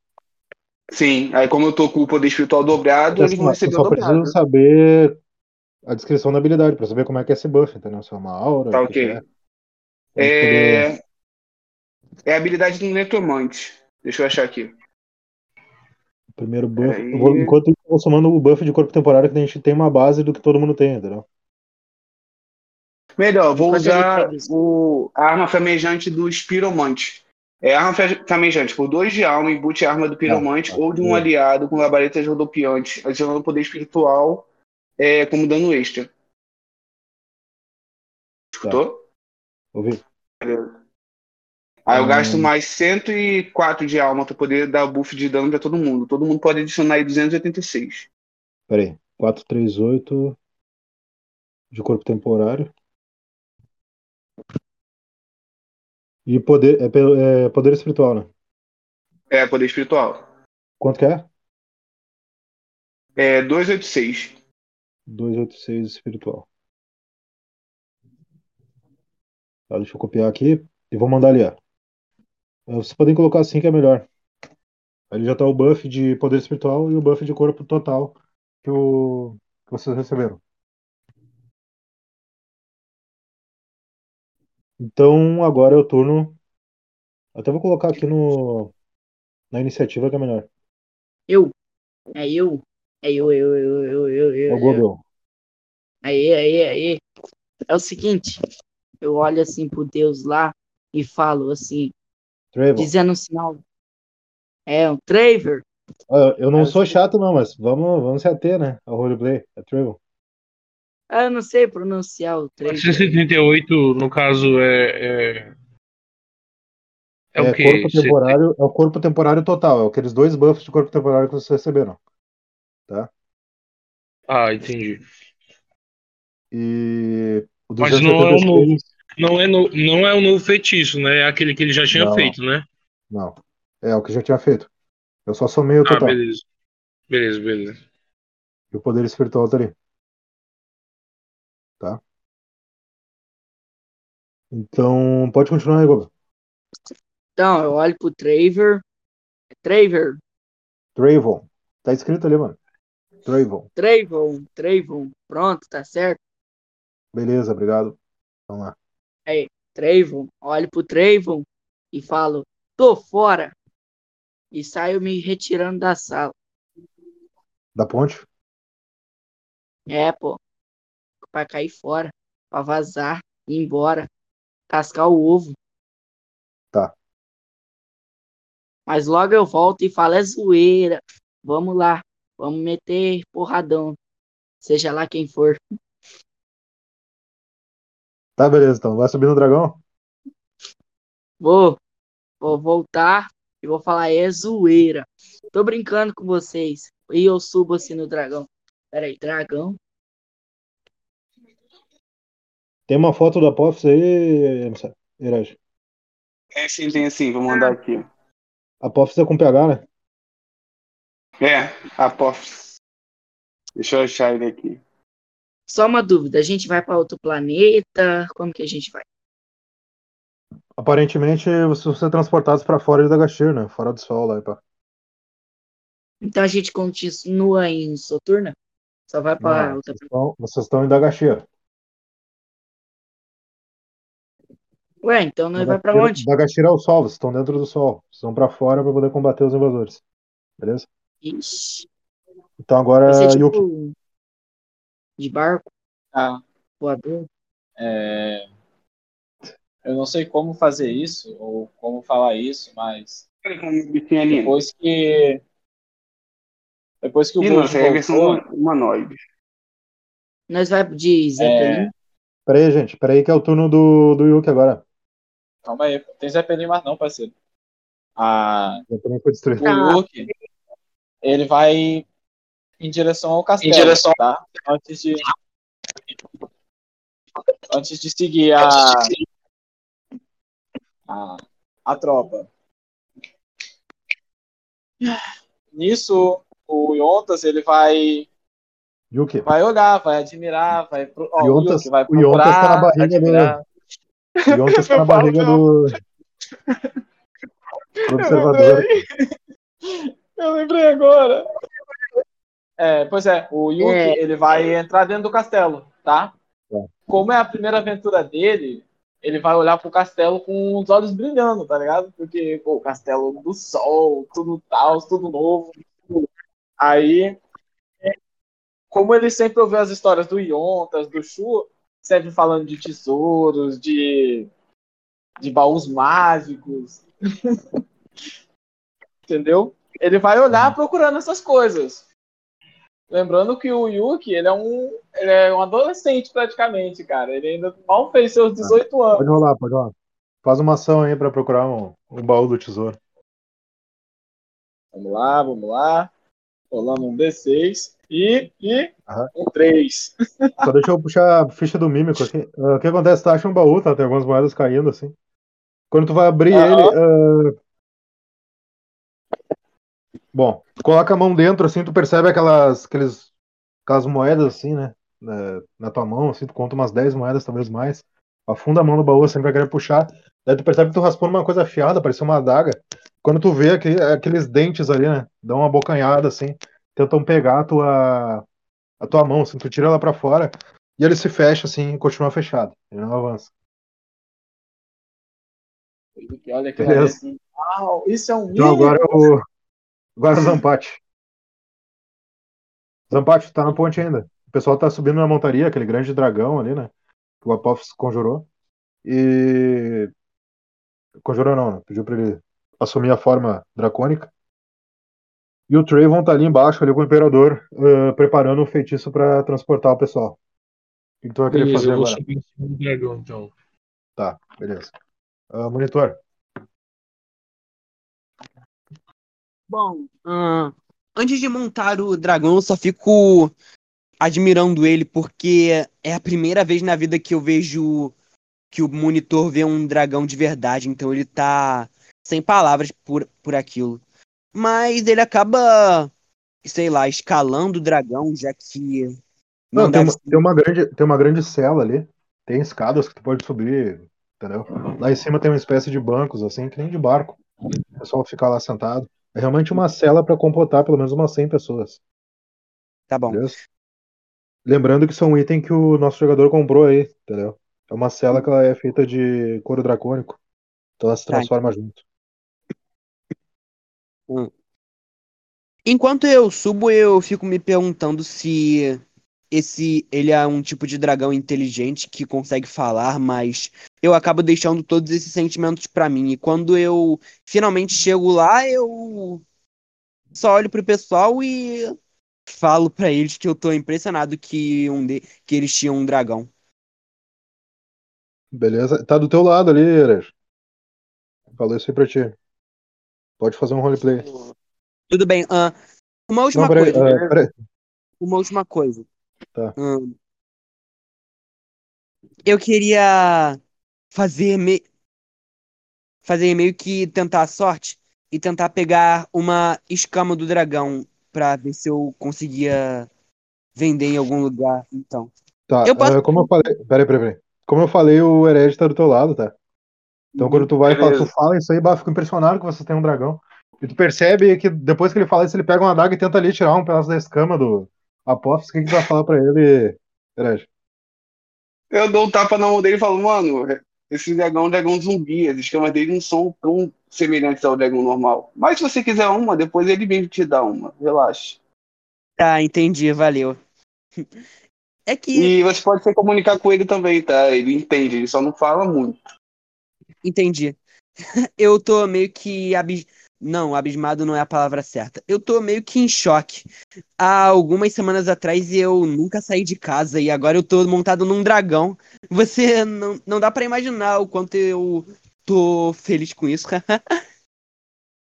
Sim, aí como eu tô com o poder espiritual dobrado, eles vão receber só dobrado. preciso saber a descrição da habilidade, pra saber como é que é esse buff, entendeu? Se é uma aura, Tá ok. é. Gente poder- É... é a habilidade do necromante. Deixa eu achar aqui. o Primeiro buff. Aí- Eu vou, enquanto eu vou somando o buff de corpo temporário, que a gente tem uma base do que todo mundo tem, entendeu? Melhor, vou usar o, a arma flamejante do Spiromante. É arma fla- flamejante por dois de alma, embute a arma do Piromante tá. ou de um aliado com labaredas rodopiantes, adicionando poder espiritual é, como dano extra. Escutou? Ouvi. Aí eu Hum. gasto mais 104 de alma pra poder dar buff de dano pra todo mundo. Todo mundo pode adicionar aí 286. Pera aí. 438 de corpo temporário. E poder, é, é poder espiritual, né? É, poder espiritual. Quanto que é? É 286. 286 espiritual. Tá, deixa eu copiar aqui e vou mandar ali, ó. É, Vocês podem colocar assim que é melhor. Ali já tá o buff de poder espiritual e o buff de corpo total que, o, que vocês receberam. Então agora é o turno. Até vou colocar aqui no na iniciativa que é melhor. Eu. É eu. É eu, eu, eu, eu, eu, É eu. o Gobel. Aí, aí, aí. É o seguinte, eu olho assim pro Deus lá e falo assim, Trevor. dizendo um sinal. É, um Traver. Ah, eu não É, sou eu- chato não, mas vamos, vamos se ater, né? Ao roleplay. É Trevor. Ah, eu não sei pronunciar o Traver. 438, no caso, é. É, é, o quê? corpo temporário, é o corpo temporário total, é aqueles dois buffs de corpo temporário que vocês receberam. Ah, entendi. E o Mas não é o 286 novo. Não é, no, não é o novo feitiço, né? É aquele que ele já tinha Não. feito, né? Não. É o que já tinha feito. Eu só somei o Ah, total. beleza. Beleza, beleza. E o poder espiritual tá ali. Então, pode continuar aí, Goba. Então, eu olho pro Traver. Traver, Travon. Tá escrito ali, mano. Travon. Travon, Travon. Pronto, tá certo? Beleza, obrigado. Vamos lá. Travon. Olho pro Travon e falo, tô fora. E saio me retirando da sala. Da ponte? É, pô. Pra cair fora. Pra vazar. Ir embora. Cascar o ovo. Tá. Mas logo eu volto e falo, é zoeira. Vamos lá. Vamos meter porradão. Seja lá quem for. Tá, beleza, então. Vai subir no dragão? Vou. Vou voltar e vou falar, é zoeira. Tô brincando com vocês. E eu subo assim no dragão. Peraí, dragão? Tem uma foto da Apophis aí? Iraj. É, sim, tem assim, vou mandar aqui. Apophis é com PH, né? É, Apophis. Deixa eu achar ele aqui. Só uma dúvida, a gente vai para outro planeta? Como que a gente vai? Aparentemente, vocês vão ser transportados pra fora de Dagashir, né? Fora do sol lá, pá. Então a gente continua em Soturna? Só vai para outra vocês estão- vocês estão em Dagashir. Ué, então nós vai para onde? Dagashir é o sol, vocês estão dentro do sol. Vocês vão pra fora pra poder combater os invasores. Beleza? Ixi, Então agora, ser Yuki. tipo de barco, Ah, voador. é... Eu não sei como fazer isso, ou como falar isso, mas depois que. Depois que o nossa, é versão humanoide. Nós vai de Zeppelin. Pera aí, gente. Pera aí que é o turno do, do Yuki agora. Calma aí, tem Zeppelin mais não, parceiro. Ah, também foi destruído. o. Luke, ele vai em direção ao castelo, direção- tá? Antes de antes de seguir a a, a tropa. Nisso, o Yontas ele vai Yuki, vai olhar, vai admirar, vai pro... ó, o Yontas- Yuki vai o Yontas tá na procurar, barriga do- admirar. Yontas tá na barriga do... do observador. Eu lembrei agora. É, pois é, o Yuki É. ele vai entrar dentro do castelo, tá? Tá. Como é a primeira aventura dele, ele vai olhar pro castelo com os olhos brilhando, tá ligado? Porque, pô, o castelo do sol, tudo tal, tudo novo. Aí, é, como ele sempre ouviu as histórias do Yontas, do Shu, sempre falando de tesouros, de, de baús mágicos. Entendeu? Ele vai olhar procurando essas coisas. Lembrando que o Yuki, ele é um, ele é um adolescente praticamente, cara. Ele ainda mal fez seus 18 anos. Pode rolar, pode rolar. Faz uma ação aí pra procurar um, um baú do tesouro. Vamos lá, vamos lá. Rolando um D6. E, e Aham. um 3. Só deixa eu puxar a ficha do mímico aqui. Ah, o que acontece? Tu acha um baú, tá? Tem algumas moedas caindo assim. Quando tu vai abrir Aham. ele. ah, Bom, tu coloca a mão dentro, assim, tu percebe aquelas, aqueles, aquelas moedas assim, né? Na, na tua mão, assim, tu conta umas 10 moedas, talvez mais. Afunda a mão no baú, assim, vai querer puxar. Daí tu percebe que tu raspou numa coisa afiada, parecia uma adaga. Quando tu vê aquele- aqueles dentes ali, né? Dão uma bocanhada, assim, tentam pegar a tua, a tua mão, assim, tu tira ela pra fora. E ele se fecha assim e continua fechado. Ele não avança. Olha aquilo ali Beleza. assim. Uau, isso é um Então agora é o. Agora é o Zampate. Zampate, tá na ponte ainda. O pessoal tá subindo na montaria, aquele grande dragão ali, né? Que o Apophis conjurou. E. Conjurou não, né? Pediu pra ele assumir a forma dracônica. E o Trayvon tá ali embaixo, ali com o Imperador, eh, preparando um feitiço pra transportar o pessoal. O que, tu vai querer Beleza, fazer eu vou agora? subir em cima do dragão, então. Tá, beleza. Ah, monitor. Bom, ah, antes de montar o dragão, eu só fico admirando ele, porque é a primeira vez na vida que eu vejo que o monitor vê um dragão de verdade, então ele tá sem palavras por, por aquilo. Mas ele acaba, sei lá, escalando o dragão, já que Não, não tem, uma, tem, uma grande, tem uma grande cela ali. Tem escadas que tu pode subir, entendeu? Lá em cima tem uma espécie de bancos, assim, que nem de barco. O pessoal fica lá sentado. É realmente uma cela para comportar pelo menos umas 100 pessoas, Tá bom. Lembrando que isso é um item que o nosso jogador comprou aí, entendeu? É uma cela que ela é feita de couro dracônico. Então ela se Tá, transforma junto. Enquanto eu subo, eu fico me perguntando se esse ele é um tipo de dragão inteligente que consegue falar, mas eu acabo deixando todos esses sentimentos pra mim. E quando eu finalmente chego lá, eu só olho pro pessoal e falo pra eles que eu tô impressionado que um de... que eles tinham um dragão. Beleza? Tá do teu lado ali, Erej. Falei isso aí pra ti. Pode fazer um roleplay. Tudo bem. ah, uma última Não, peraí, coisa. ah, peraí. Uma última coisa. Tá. Hum. eu queria fazer me... fazer meio que tentar a sorte e tentar pegar uma escama do dragão pra ver se eu conseguia vender em algum lugar. Então, Tá, Eu posso- ah, como eu falei. Peraí, peraí, peraí. Como eu falei, o Hered tá do teu lado, tá? Então quando tu vai e fala, tu Beleza. fala isso aí, bah, eu fico impressionado que você tem um dragão. E tu percebe que depois que ele fala isso, ele pega uma adaga e tenta ali tirar um pedaço da escama do Apophis. O que, que tu vai falar pra ele, Hered? Eu dou um tapa na mão dele e falo, mano, esse dragão é um dragão zumbi, as escamas dele não são tão semelhantes ao dragão normal. Mas se você quiser uma, depois ele mesmo te dá uma, relaxa. tá, entendi, valeu. É que, E você pode se comunicar com ele também, tá? Ele entende, ele só não fala muito. Entendi. Eu tô meio que abis... Não, abismado não é a palavra certa. Eu tô meio que em choque. Há algumas semanas atrás eu nunca saí de casa e agora eu tô montado num dragão. Você não, não dá pra imaginar o quanto eu tô feliz com isso.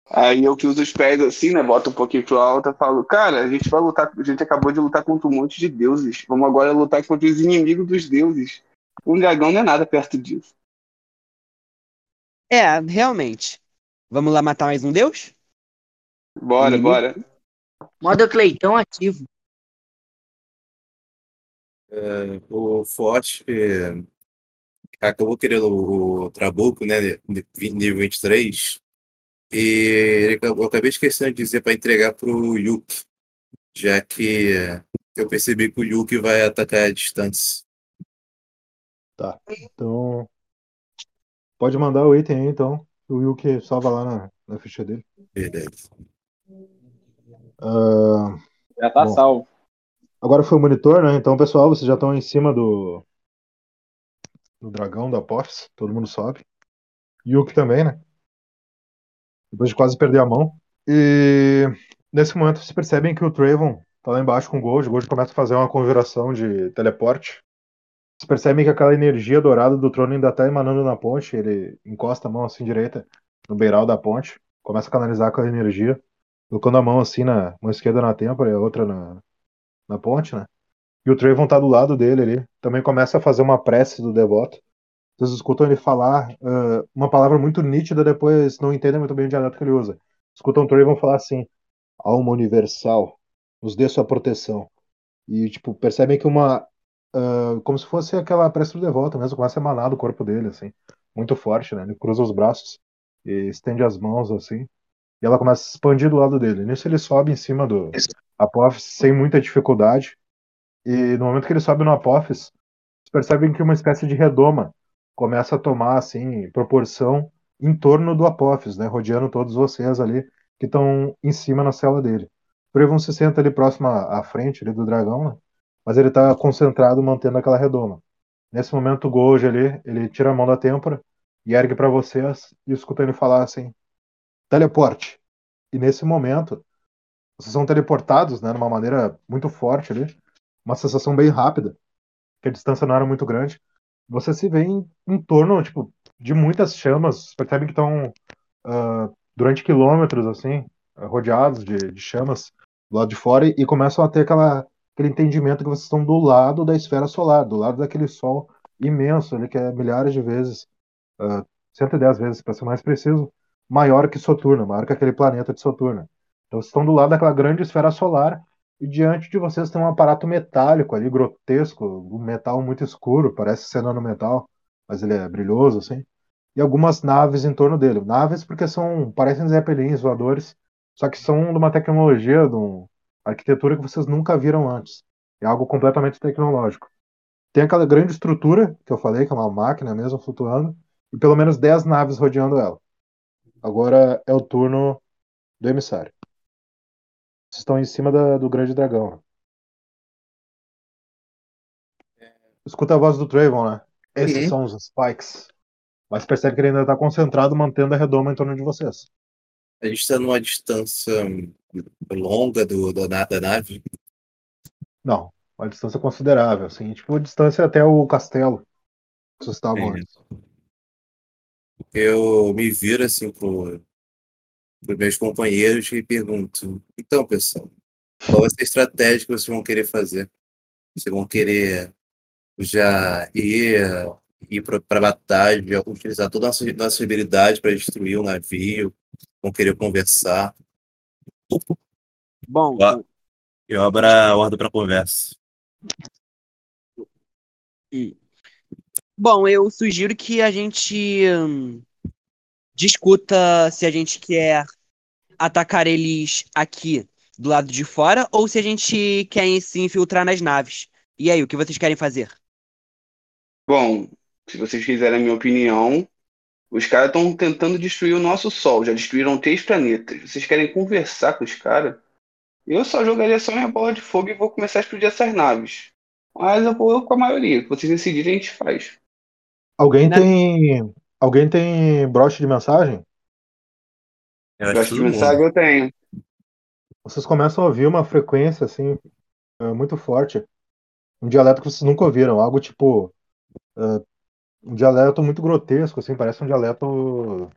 Aí eu que uso os pés assim, né? Boto um pouquinho pro alto e falo, cara, a gente vai lutar, a gente acabou de lutar contra um monte de deuses. Vamos agora lutar contra os inimigos dos deuses. Um dragão não é nada perto disso. É, realmente. Vamos lá matar mais um deus? Bora, Uhum. bora. Modo Cleitão ativo. É, o Forte é, acabou querendo o Trabuco, né? Nível 23. E ele acabou- eu acabei esquecendo de dizer para entregar pro Yuki. Já que eu percebi que o Yuki vai atacar à distância. Tá. Então. Pode mandar o item aí, então. O Yuki salva lá na, na ficha dele. Beleza. Ah, Já tá Bom. salvo. agora foi o monitor, né? Então, pessoal, vocês já estão em cima do. Do dragão da Apophis. Todo mundo sobe. Yuki também, né? Depois de quase perder a mão. E nesse momento vocês percebem que o Trayvon tá lá embaixo com o Gold. O Gold começa a fazer uma conjuração de teleporte. Vocês percebem que aquela energia dourada do trono ainda tá emanando na ponte. Ele encosta a mão assim direita no beiral da ponte. Começa a canalizar aquela energia. Colocando a mão assim na mão esquerda na têmpora e a outra na, na ponte, né? E o Trayvon tá do lado dele ali. Também começa a fazer uma prece do devoto. Vocês escutam ele falar ah, uma palavra muito nítida, depois não entendem muito bem o dialeto que ele usa. Escutam o Trayvon falar assim: Alma universal, nos dê sua proteção. E, tipo, percebem que uma. Ah, como se fosse aquela prece do devoto mesmo, começa a emanar do corpo dele, assim. Muito forte, né? Ele cruza os braços e estende as mãos, assim. E ela começa a expandir do lado dele. Nisso ele sobe em cima do Apophis sem muita dificuldade. E no momento que ele sobe no Apophis, vocês percebem que uma espécie de redoma começa a tomar assim proporção em torno do Apophis, né, rodeando todos vocês ali que estão em cima na cela dele. O Prevon se senta ali próximo à frente ali do dragão, né, mas ele está concentrado mantendo aquela redoma. Nesse momento o Gold ali, ele tira a mão da têmpora e ergue para vocês e escuta ele falar assim: teleporte. E nesse momento vocês são teleportados, né, de uma maneira muito forte ali, uma sensação bem rápida, que a distância não era muito grande. Você se vê em, em torno, tipo, de muitas chamas, percebem que estão ah, durante quilômetros, assim, rodeados de, de chamas do lado de fora e, e começam a ter aquela, aquele entendimento que vocês estão do lado da esfera solar, do lado daquele sol imenso, ali, que é milhares de vezes, ah, 110 vezes, para ser mais preciso, maior que Soturno, maior que aquele planeta de Soturno. Então vocês estão do lado daquela grande esfera solar e diante de vocês tem um aparato metálico ali, grotesco, um metal muito escuro, parece ser nanometal, mas ele é brilhoso, assim. E algumas naves em torno dele. Naves porque são, parecem zeppelins voadores, só que são de uma tecnologia, de uma arquitetura que vocês nunca viram antes. É algo completamente tecnológico. Tem aquela grande estrutura que eu falei, que é uma máquina mesmo flutuando, e pelo menos 10 naves rodeando ela. Agora é o turno do emissário. Vocês estão em cima da- do grande dragão. Escuta a voz do Trayvon, né? Esses Uhum. são os Spikes. Mas percebe que ele ainda está concentrado mantendo a redoma em torno de vocês. A gente está numa distância longa do, da, na- da nave. Não, uma distância considerável, assim, tipo distância até o castelo que vocês estavam antes. Eu me viro assim pro, pros meus companheiros e pergunto: então, pessoal, qual vai ser a estratégia que vocês vão querer fazer? Vocês vão querer já ir, ir para a batalha, utilizar toda a nossa, nossa habilidade para destruir o navio? Vão querer conversar? Bom. Eu abro a ordem para conversa. bom, eu sugiro que a gente hum, discuta se a gente quer atacar eles aqui do lado de fora ou se a gente quer se infiltrar nas naves. E aí, o que vocês querem fazer? Bom, se vocês quiserem a minha opinião, os caras estão tentando destruir o nosso Sol. Já destruíram três planetas. Vocês querem conversar com os caras? Eu só jogaria só minha bola de fogo e vou começar a explodir essas naves. Mas eu vou com a maioria. O que vocês decidirem, a gente faz. Alguém Né? tem. Alguém tem broche de mensagem? Eu que de mensagem eu tenho. Vocês começam a ouvir uma frequência assim eh, muito forte, um dialeto que vocês nunca ouviram, algo tipo eh, um dialeto muito grotesco, assim, parece um dialeto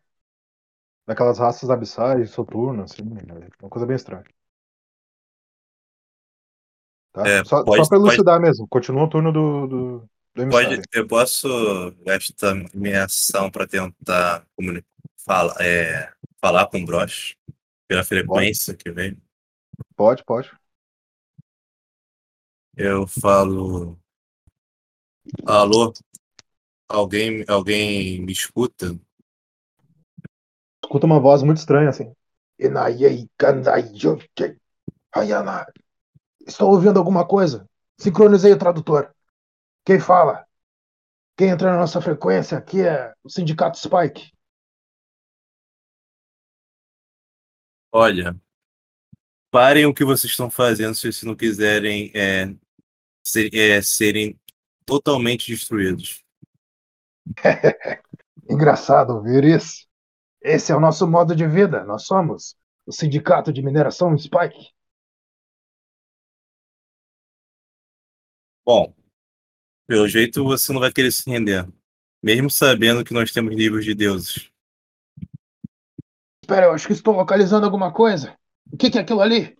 daquelas raças abissais, de Soturno, assim, é uma coisa bem estranha. Tá? É, só pode- só para elucidar mesmo, continua o turno do, do, do Pode, eu posso gastar minha ação para tentar fala, é, falar com o Brosh pela frequência que vem. Pode, pode. Eu falo. Alô? Alguém, alguém me escuta? Escuta uma voz muito estranha assim. Estou ouvindo alguma coisa. Sincronizei o tradutor. Quem fala? Quem entra na nossa frequência aqui é o Sindicato Spike. Olha, parem o que vocês estão fazendo se vocês não quiserem é, ser- é, serem totalmente destruídos. Engraçado ouvir isso. Esse é o nosso modo de vida. Nós somos o Sindicato de Mineração Spike. Bom, pelo jeito você não vai querer se render, mesmo sabendo que nós temos livros de deuses. Espera, eu acho que estou localizando alguma coisa. O que, que é aquilo ali?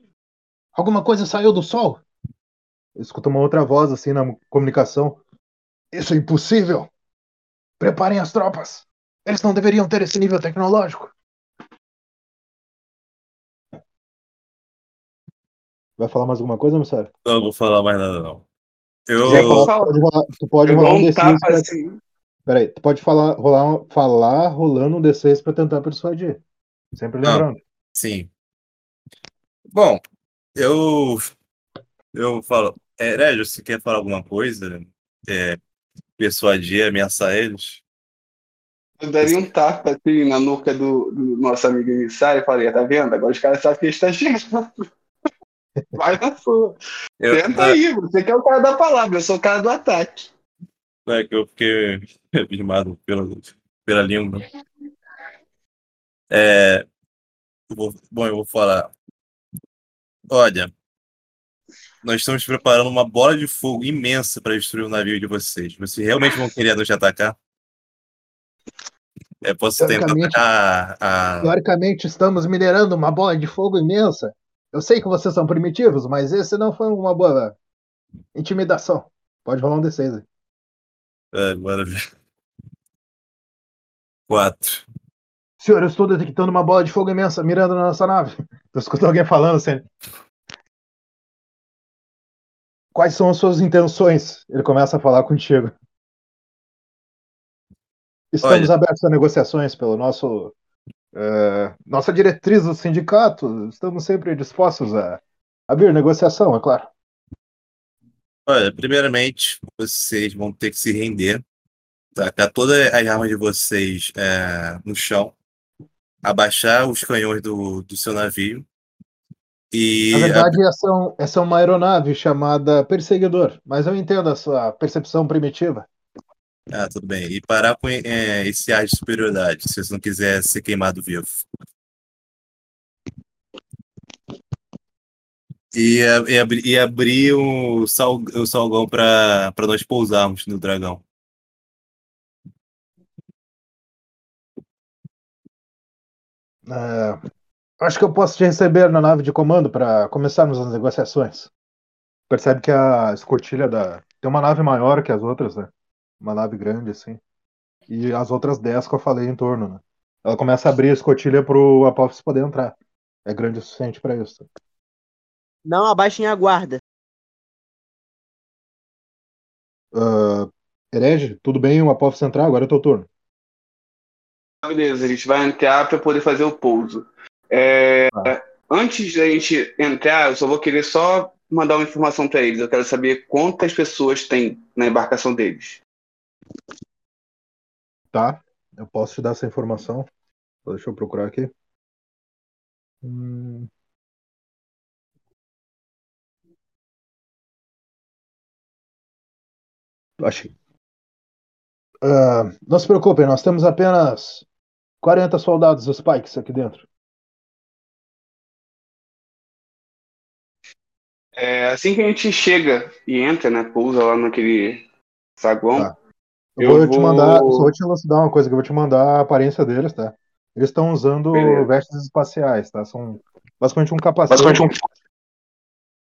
Alguma coisa saiu do sol? Eu escuto uma outra voz assim na comunicação. Isso é impossível. Preparem as tropas. Eles não deveriam ter esse nível tecnológico. Vai falar mais alguma coisa, Missário? Não vou falar mais nada, não. Eu, falar, tu pode rolar, tu pode Eu rolar um um D6 tapa pra... assim. Peraí, tu pode falar, rolar, falar rolando um D6 pra tentar persuadir. Sempre Ah. lembrando. sim. Bom, eu. Eu falo. É, Régio, você quer falar alguma coisa? É, persuadir, ameaçar eles? Eu daria um tapa assim na nuca do, do nosso amigo emissário e falei, tá vendo? Agora os caras sabem que a gente tá chegando. Vai na sua. Eu, Tenta aí, você que é o cara da palavra, eu sou o cara do ataque. É que eu fiquei abismado pela, pela língua. É, vou- bom, eu vou falar. Olha, nós estamos preparando uma bola de fogo imensa para destruir o navio de vocês. Vocês realmente vão querer nos atacar? Eu posso tentar Teoricamente- atacar a. Teoricamente, estamos minerando uma bola de fogo imensa. Eu sei que vocês são primitivos, mas esse não foi uma boa intimidação. Pode rolar um D6 aí. É, ver. Quatro. Senhor, eu estou detectando uma bola de fogo imensa mirando na nossa nave. Eu escuto alguém falando assim. Quais são as suas intenções? Ele começa a falar contigo. Estamos abertos a negociações pelo nosso eh, nossa diretriz do sindicato. Estamos sempre dispostos a abrir negociação, é claro. Olha, primeiramente, vocês vão ter que se render, tacar todas as armas de vocês é, no chão, abaixar os canhões do, do seu navio e Na verdade, essa é, um- essa é uma aeronave chamada Perseguidor, mas eu entendo a sua percepção primitiva. ah, tudo bem, e parar com é, esse ar de superioridade, se você não quiser ser queimado vivo. E, a- e, abri- e abrir o, sal, o salgão para nós pousarmos no dragão. É, acho que eu posso te receber na nave de comando para começarmos as negociações. Percebe que a escotilha da. Tem uma nave maior que as outras, né? Uma nave grande, assim. E as outras 10 que eu falei em torno, né? Ela começa a abrir a escotilha pro Apophis poder entrar. É grande o suficiente para isso. Não abaixem a guarda. Uh, Herege, tudo bem o Apophis entrar? Agora é teu turno. Beleza, a gente vai entrar para poder fazer o pouso. É, Antes da gente entrar, eu só vou querer só mandar uma informação para eles. Eu quero saber quantas pessoas tem na embarcação deles. Tá, eu posso te dar essa informação. Deixa eu procurar aqui. Hum. Achei. Ah, não se preocupem, nós temos apenas 40 soldados Spikes aqui dentro. É, assim que a gente chega e entra, né, pousa lá naquele saguão, Tá. Eu, vou, Eu te vou- mandar, só vou te elucidar uma coisa, que eu vou te mandar a aparência deles, tá? Eles estão usando Beleza. vestes espaciais, tá? São basicamente um capacete. basicamente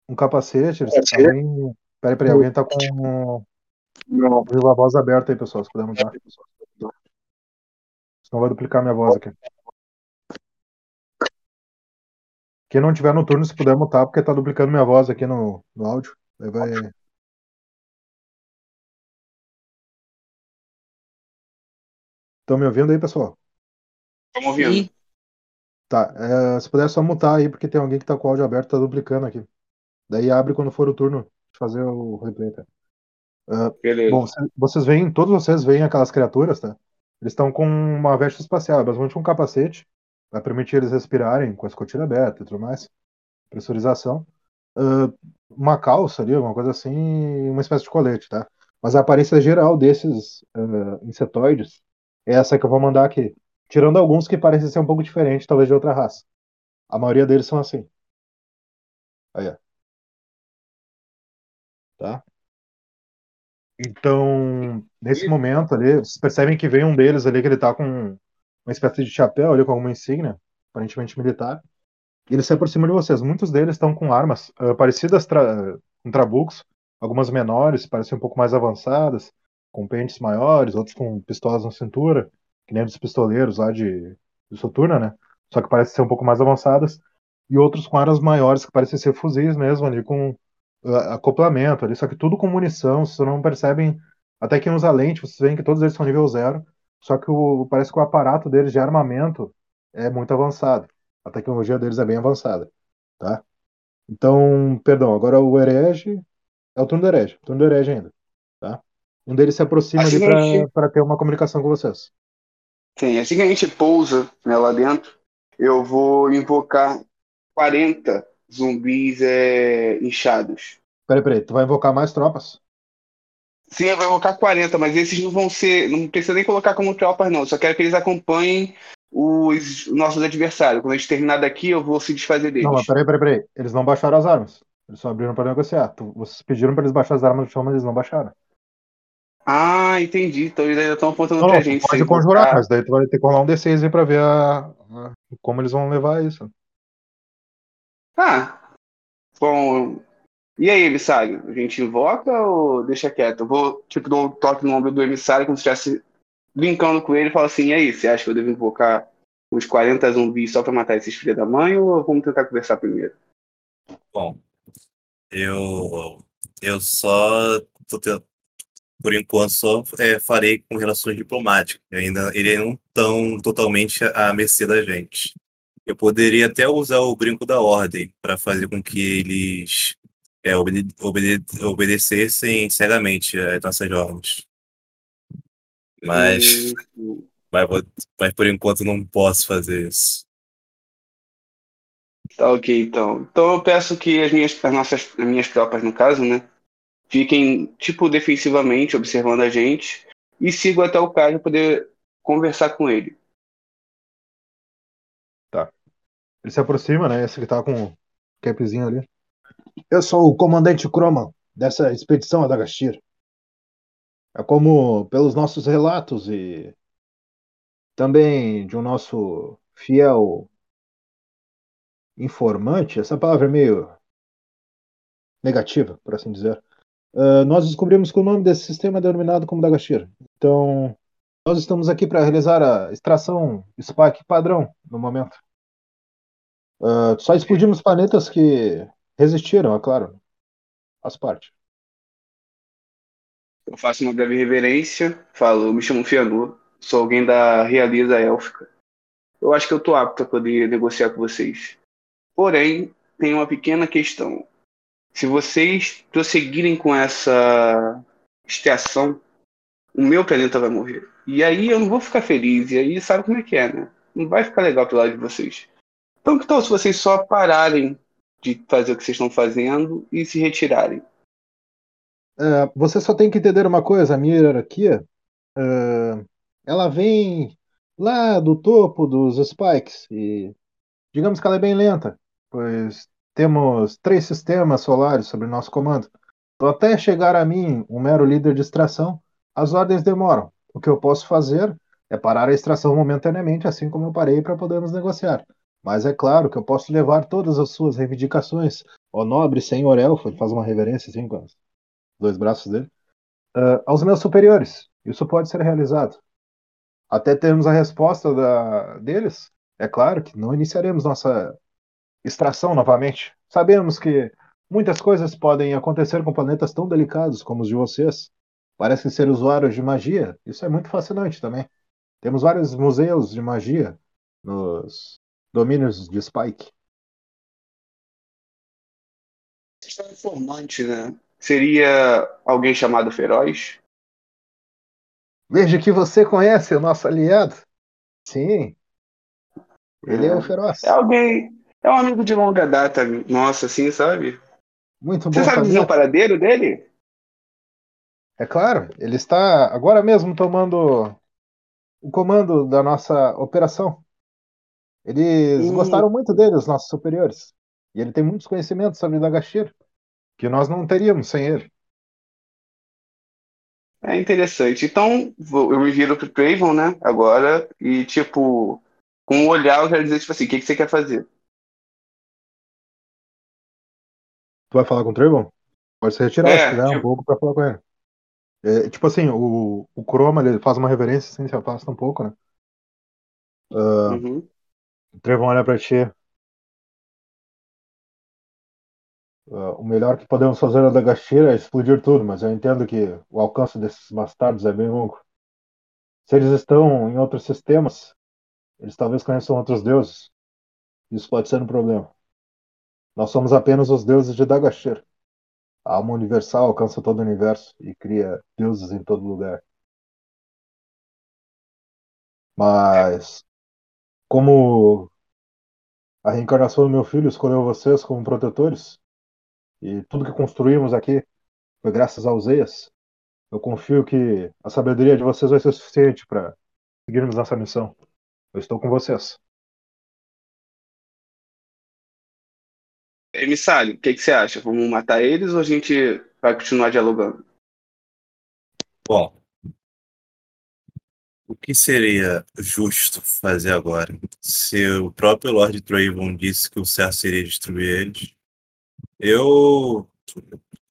um um capacete. Eles alguém... Peraí, peraí, alguém tá com. Não. A voz aberta aí, pessoal, se puder mudar. Senão vai duplicar minha voz aqui. Quem não tiver no turno, se puder mutar, porque tá duplicando minha voz aqui no, no áudio. Aí vai. Estão me ouvindo aí, pessoal? Estamos ouvindo. Tá. é, se puder só mutar aí, porque tem alguém que tá com o áudio aberto, tá duplicando aqui. Daí abre quando for o turno de fazer o replay, tá? Beleza. Bom, cê- vocês veem, todos vocês veem aquelas criaturas, tá? Eles estão com uma veste espacial, é basicamente um capacete, vai permitir eles respirarem com a escotilha aberta e tudo mais, pressurização. Ah, uma calça ali, alguma coisa assim, uma espécie de colete, tá? Mas a aparência geral desses ah, insetoides é essa que eu vou mandar aqui. Tirando alguns que parecem ser um pouco diferentes, talvez de outra raça. A maioria deles são assim. Aí, ó. Tá? Então, nesse momento ali, vocês percebem que vem um deles ali que ele tá com uma espécie de chapéu ali com alguma insígnia, aparentemente militar. E ele se aproxima de vocês. Muitos deles estão com armas ah, parecidas tra com trabucos, algumas menores, parecem um pouco mais avançadas, com pentes maiores, outros com pistolas na cintura, que nem dos pistoleiros lá de, de Soturna, né? Só que parecem ser um pouco mais avançadas. E outros com armas maiores, que parecem ser fuzis mesmo, ali com ah, acoplamento ali, só que tudo com munição, vocês não percebem, até que usa lente, vocês veem que todos eles são nível zero, só que o, parece que o aparato deles de armamento é muito avançado. A tecnologia deles é bem avançada, tá? Então, perdão, agora o herege é o turno do herege, turno do herege ainda, tá? Um deles se aproxima Assim ali para ter uma comunicação com vocês. Sim, assim que a gente pousa né, lá dentro, eu vou invocar 40 zumbis é, inchados. Peraí, peraí, tu vai invocar mais tropas? Sim, vou invocar 40, mas esses não vão ser. Não precisa nem colocar como tropas, não. Só quero que eles acompanhem os nossos adversários. Quando a gente terminar daqui, eu vou se desfazer deles. Não, mas peraí, peraí, peraí, eles não baixaram as armas. Eles só abriram para negociar. Tu- vocês pediram para eles baixar as armas do chão, mas eles não baixaram. Ah, entendi. Então eles ainda estão apontando Não, pra gente. pode conjurar, mas daí tu vai ter que rolar um D6 aí pra ver a, a- como eles vão levar isso. Ah, bom. E aí, emissário? A gente invoca ou deixa quieto? Eu vou, tipo, dar um toque no ombro do emissário como se estivesse brincando com ele e falar assim: e aí, você acha que eu devo invocar os 40 zumbis só pra matar esses filhos da mãe ou vamos tentar conversar primeiro? Bom, eu eu só tô por enquanto só é, farei com relações diplomáticas. Ainda eles não estão totalmente à mercê da gente. Eu poderia até usar o brinco da ordem para fazer com que eles é, obede- obede- obedecessem cegamente as nossas ordens. Mas, Hum, mas, vou- mas por enquanto não posso fazer isso. Tá ok, então. Então eu peço que as minhas, as nossas, as minhas tropas, no caso, né, fiquem, tipo, defensivamente, observando a gente e sigam até o cara poder conversar com ele. Ele se aproxima, né? Esse que tá com o capzinho ali. Eu sou o comandante Croman dessa expedição a Dagashir. É como pelos nossos relatos e também de um nosso fiel informante, essa palavra é meio negativa, por assim dizer. Ah, nós descobrimos que o nome desse sistema é denominado como Dagashir. Então, nós estamos aqui para realizar a extração Spike padrão no momento. Ah, só explodimos planetas que resistiram, é claro. Faz parte. Eu faço uma breve reverência, falo, me chamo Fianor, sou alguém da realeza élfica. Eu acho que eu tô apto a poder negociar com vocês. Porém, tem uma pequena questão. Se vocês prosseguirem com essa extração, o meu planeta vai morrer. E aí eu não vou ficar feliz, e aí sabe como é que é, né? Não vai ficar legal pro lado de vocês. Então que tal se vocês só pararem de fazer o que vocês estão fazendo e se retirarem? É, você só tem que entender uma coisa, a minha hierarquia, é, ela vem lá do topo dos spikes e digamos que ela é bem lenta, pois temos três sistemas solares sob nosso comando. Então, até chegar a mim, um mero líder de extração, as ordens demoram. O que eu posso fazer é parar a extração momentaneamente, assim como eu parei para podermos negociar. Mas é claro que eu posso levar todas as suas reivindicações, ó nobre senhor elfo, ele faz uma reverência assim com os dois braços dele. uh, aos meus superiores. Isso pode ser realizado. Até termos a resposta da, deles, é claro que não iniciaremos nossa extração novamente. Sabemos que muitas coisas podem acontecer com planetas tão delicados como os de vocês. Parecem ser usuários de magia. Isso é muito fascinante também. Temos vários museus de magia nos domínios de Spike. Informante, né? Seria alguém chamado Feroz? Veja que você conhece o nosso aliado. Sim. Ele é, é o Feroz. É alguém. É um amigo de longa data, nossa, assim, sabe? Muito bom. Você sabe dizer o paradeiro dele? É claro, ele está agora mesmo tomando o comando da nossa operação. Eles hum. gostaram muito dele, os nossos superiores. E ele tem muitos conhecimentos sobre Dagashir, que nós não teríamos sem ele. É interessante. Então, eu me viro pro Craven, né, agora, e, tipo, com um olhar eu quero dizer, tipo assim, o que, que você quer fazer? Tu vai falar com o Trayvon? Pode se retirar, É, se quiser, um tipo- pouco pra falar com ele. É, tipo assim, o, o Chroma, ele faz uma reverência, assim, se afasta um pouco, né? Ah, Uhum. O Trayvon olha pra ti. Ah, o melhor que podemos fazer da Gashira é explodir tudo, mas eu entendo que o alcance desses bastardos é bem longo. Se eles estão em outros sistemas, eles talvez conheçam outros deuses. Isso pode ser um problema. Nós somos apenas os deuses de Dagashir. A alma universal alcança todo o universo e cria deuses em todo lugar. Mas, como a reencarnação do meu filho escolheu vocês como protetores, e tudo que construímos aqui foi graças aos Eias, eu confio que a sabedoria de vocês vai ser suficiente para seguirmos nossa missão. Eu estou com vocês. Emissário, o que, que você acha? Vamos matar eles ou a gente vai continuar dialogando? Bom, o que seria justo fazer agora? Se o próprio Lord Draven disse que o certo seria destruir eles, eu,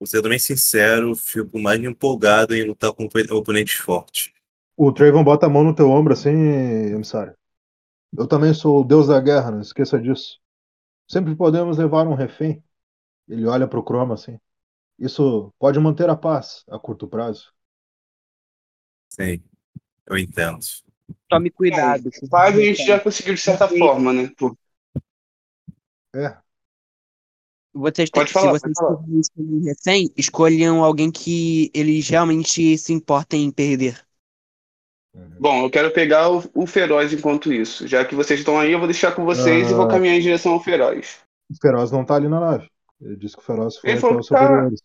ser também sincero, fico mais empolgado em lutar com oponentes fortes. O Trayvon bota a mão no teu ombro assim, emissário. Eu também sou o deus da guerra, não esqueça disso. Sempre podemos levar um refém. Ele olha pro Chroma assim. Isso pode manter a paz a curto prazo. Sim, eu entendo. Tome cuidado. Bom, paz a gente já conseguiu de certa forma, né? Pô, É, Vocês têm, Pode falar, se vocês um refém, escolham alguém que eles realmente se importem em perder. Bom, eu quero pegar o, o Feroz enquanto isso. Já que vocês estão aí, eu vou deixar com vocês e vou Ah. caminhar em direção ao Feroz. o Feroz não tá ali na nave. Ele disse que o Feroz foi Ele até falou os tá- superiores.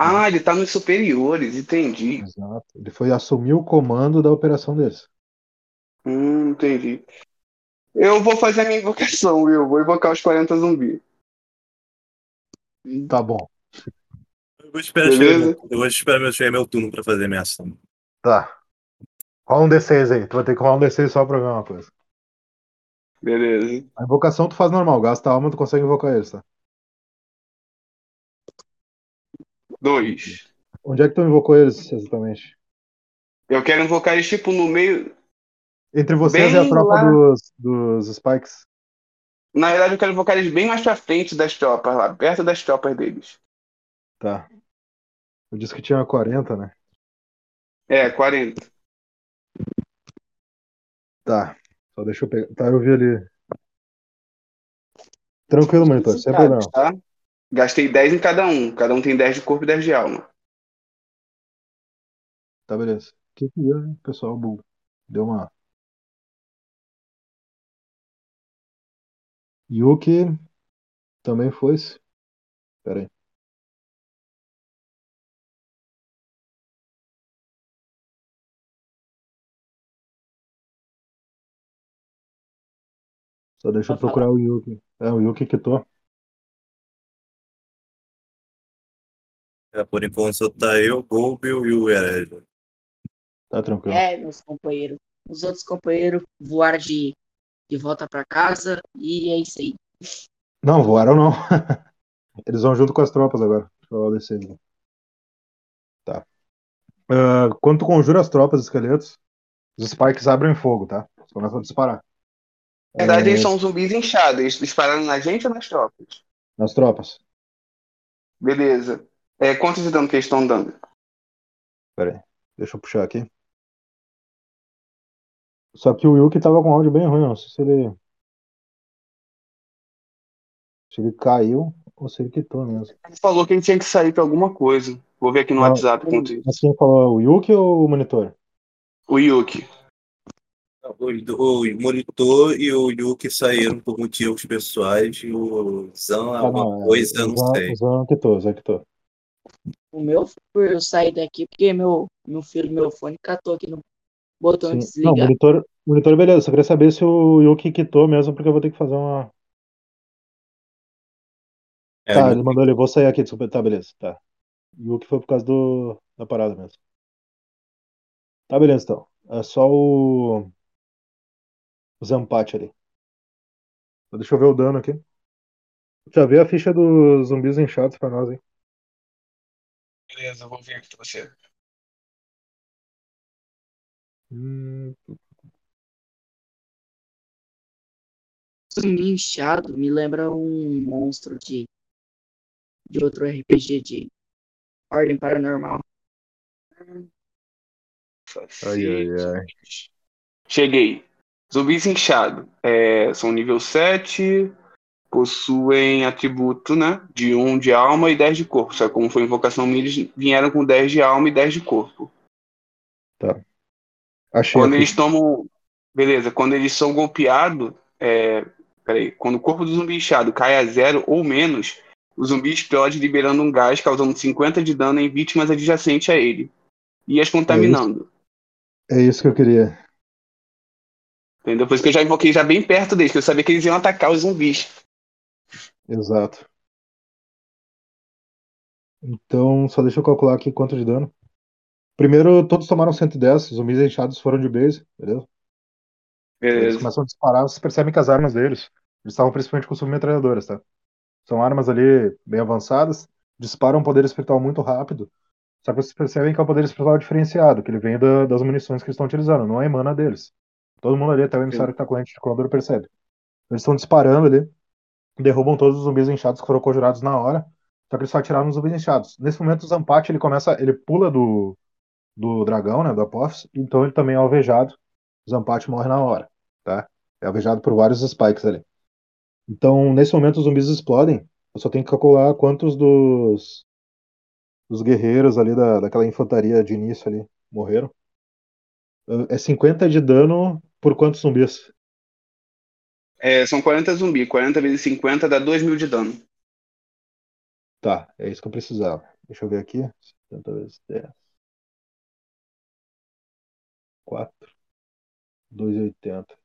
Ah, ele tá nos superiores, entendi. Exato. Ele foi assumir o comando da operação deles. Hum, entendi. Eu vou fazer a minha invocação, viu? Vou invocar os 40 zumbis. Tá bom. Eu vou esperar, Beleza. chegar, eu vou esperar meu, chegar meu turno pra fazer a minha ação. Tá. Rola um D6 aí. Tu vai ter que rolar um D6 só pra ver uma coisa. Beleza. A invocação tu faz normal. Gasta a alma, tu consegue invocar eles, tá? Dois. Onde é que tu invocou eles exatamente? Eu quero invocar eles, tipo, no meio. Entre vocês Bem e a tropa lá. dos, dos Spikes. Na verdade, eu quero invocar eles bem mais pra frente das tropas lá, perto das tropas deles. Tá. Eu disse que tinha 40, né? É, 40. Tá. Só deixa eu pegar. Tá, eu vi ali. Tranquilo, monitor, sem problema. Tá? Gastei 10 em cada um. Cada um tem 10 de corpo e 10 de alma. Tá, beleza. O que que deu, hein, pessoal? Bu- Deu uma. Yuki também foi-se. Pera aí. Só deixa eu procurar o Yuki. É, o Yuki quitou. É, por enquanto só tá eu, Golbel e o Herélio. Tá tranquilo. É, meus companheiros. Os outros companheiros voaram de, de volta pra casa e é isso aí. Não, voaram não. Eles vão junto com as tropas agora. Deixa eu D6 aqui. Tá. Ah, quando tu conjura as tropas esqueletos, os spikes abrem fogo, tá? Eles começam a disparar. Na verdade, É, eles são zumbis inchados. Eles dispararam na gente ou nas tropas? Nas tropas. Beleza. É, quanto de dano que eles estão dando? Pera aí. Deixa eu puxar aqui. Só que o Yuki tava com áudio bem ruim, não sei se ele. Se ele caiu ou se ele quitou mesmo. Ele falou que ele tinha que sair pra alguma coisa. Vou ver aqui no Não, WhatsApp Mas quem falou, o Yuki ou o monitor? O Yuki. O, o monitor e o Yuki saíram por motivos pessoais e o Zan Ah, alguma não, é, coisa, o não Zan- sei. O Zan quitou, o Zan quitou. O meu por eu sair daqui porque meu, meu filho, meu fone catou aqui no botão de Sim. Não, desligar. monitor, monitor, beleza. Só queria saber se o Yuki quitou mesmo, porque eu vou ter que fazer uma. É, Tá, ele mandou ele, vou sair aqui, desculpa. Tá, beleza. Tá. Yuki foi por causa do, da parada mesmo. Tá, beleza então. É só o. O Zampate ali. Deixa eu ver o dano aqui. Já vê a ficha dos zumbis inchados pra nós, hein? Beleza, eu vou ver aqui pra você. Hum, Zumbi inchado me lembra um monstro de, de outro RPG de Ordem Paranormal. Ai, ai, ai. Cheguei. Zumbis inchados. É, são nível 7. Possuem atributo, né? De 1 de alma e 10 de corpo. Só que como foi invocação minha, eles vieram com 10 de alma e 10 de corpo. achei Quando aqui. eles tomam. Beleza, quando eles são golpeados. É... Peraí, quando o corpo do zumbi inchado cai a zero ou menos, o zumbi explode liberando um gás causando 50 de dano em vítimas adjacentes a ele. E as contaminando. É isso que eu queria. Entendeu? Por isso que eu já invoquei já bem perto deles, que eu sabia que eles iam atacar os zumbis. Exato. Então, só deixa eu calcular aqui quanto de dano. Primeiro, todos tomaram 110, os zumbis inchados foram de base, beleza? Eles Beleza. começam a disparar, vocês percebem que as armas deles, eles estavam principalmente com submetralhadoras, tá? São armas ali bem avançadas, disparam um poder espiritual muito rápido, só que vocês percebem que é um poder espiritual diferenciado, que ele vem da- das munições que eles estão utilizando, não é emana deles. Todo mundo ali, até o emissário que tá com a lente de Condor percebe. Eles estão disparando ali, derrubam todos os zumbis inchados que foram conjurados na hora, só que eles só atiraram nos zumbis inchados. Nesse momento, o Zampate, ele começa, ele pula do, do dragão, né, do Apophis, então ele também é alvejado. O Zampate morre na hora, tá? É alvejado por vários spikes ali. Então, nesse momento, os zumbis explodem. Eu só tenho que calcular quantos dos, dos guerreiros ali da, daquela infantaria de início ali morreram. É 50 de dano por quantos zumbis? É, são 40 zumbi. 40 vezes 50 dá 2 mil de dano. Tá, é isso que eu precisava. Deixa eu ver aqui. 70 vezes 10. 4. 2,80.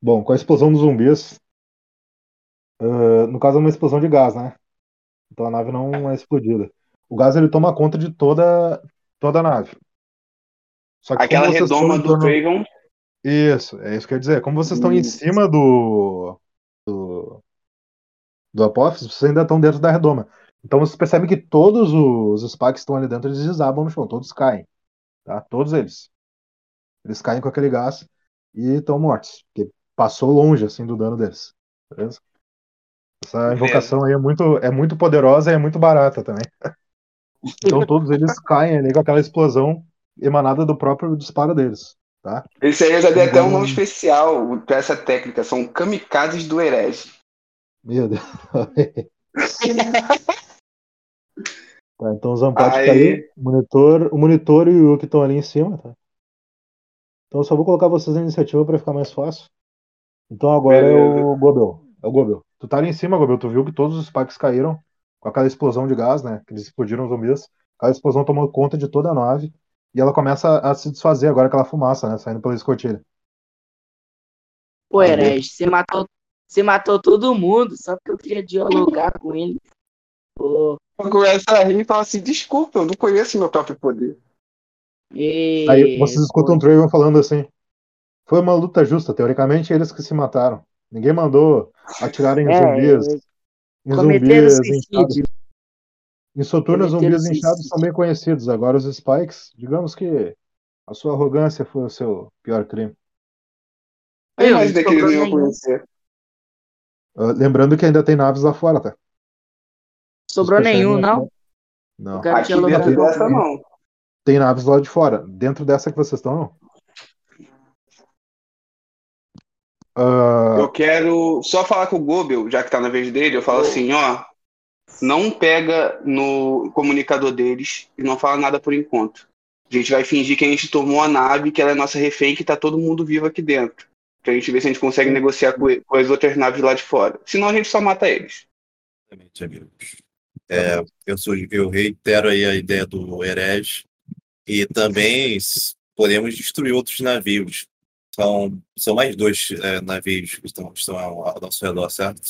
Bom, com a explosão dos zumbis. ah, no caso, é uma explosão de gás, né? Então a nave não é explodida. O gás ele toma conta de toda, toda a nave. Só que Aquela redoma do torno- Craven. Isso, é isso que eu ia dizer. Como vocês estão em cima do, do, do Apophis, vocês ainda estão dentro da redoma. Então vocês percebem que todos os spikes que estão ali dentro, eles desabam no chão, todos caem. Tá? Todos eles. Eles caem com aquele gás e estão mortos. Porque passou longe assim do dano deles. Beleza? Essa Beleza. invocação aí é muito, é muito poderosa e é muito barata também. Então todos eles caem ali com aquela explosão emanada do próprio disparo deles. Tá? Esse aí eu já dei até um Então- nome especial pra essa técnica. São kamikazes do herege. Meu Deus. Tá, então o Zampate Aí. caiu. O monitor, o monitor e o Yuki estão ali em cima, tá? Então eu só vou colocar vocês na iniciativa para ficar mais fácil. Então agora é o Gobel. É o Gobel. Tu tá ali em cima, Gobel. Tu viu que todos os spikes caíram com aquela explosão de gás, né? Que eles explodiram os zumbis. Aquela explosão tomou conta de toda a nave. E ela começa a se desfazer agora, aquela fumaça, né? Saindo pela escotilha. Pô, herege, você matou, você matou todo mundo só porque eu queria dialogar com ele. Pô, Começa a rir e fala assim: desculpa, eu não conheço meu próprio poder. e... Aí vocês escutam o pô, Draven falando assim. Foi uma luta justa, teoricamente eles que se mataram. Ninguém mandou atirar em É, zumbis. Em cometeram zumbis suicídio. Em Soturno, os Cometeram zumbis inchados são bem conhecidos. Agora, os Spikes, digamos que a sua arrogância foi o seu pior crime. Não não sobrou iam nenhum. conhecer. Ah, lembrando que ainda tem naves lá fora, tá? Sobrou nenhum, não? Não. O cara Aqui dentro dessa, não. Tem naves lá de fora. Dentro dessa que vocês estão, não. Ah, Eu quero só falar com o Gobel, já que tá na vez dele, eu falo assim, ó, não pega no comunicador deles e não fala nada por enquanto. A gente vai fingir que a gente tomou a nave, que ela é nossa refém, que tá todo mundo vivo aqui dentro. Pra gente ver se a gente consegue negociar com, com as outras naves lá de fora. Senão a gente só mata eles. Exatamente, amigos. É, eu, sou, eu reitero aí a ideia do herege e também podemos destruir outros navios. São, são mais dois é, navios que estão, estão ao, ao nosso redor, certo?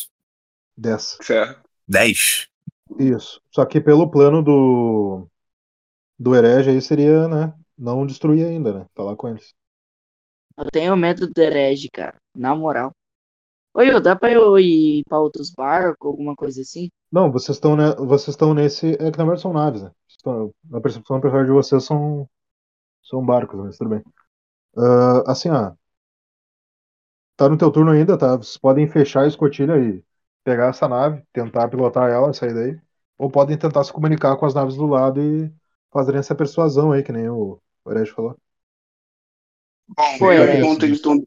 10. Certo. Dez. Isso. Só que pelo plano do do herege aí seria, né? Não destruir ainda, né? Falar com eles. Eu tenho medo do herege, cara. Na moral. Oi, dá pra eu ir pra outros barcos, alguma coisa assim? Não, vocês estão né, vocês estão nesse. É que na verdade são naves, né? Estão- na percepção apesar de vocês são são barcos, mas tudo bem. Ah, assim, ó. Tá no teu turno ainda, tá? Vocês podem fechar a escotilha e pegar essa nave, tentar pilotar ela e sair daí. Ou podem tentar se comunicar com as naves do lado e fazerem essa persuasão aí, que nem o Herege falou. Bom, Foi, eu, é. enquanto eles estão-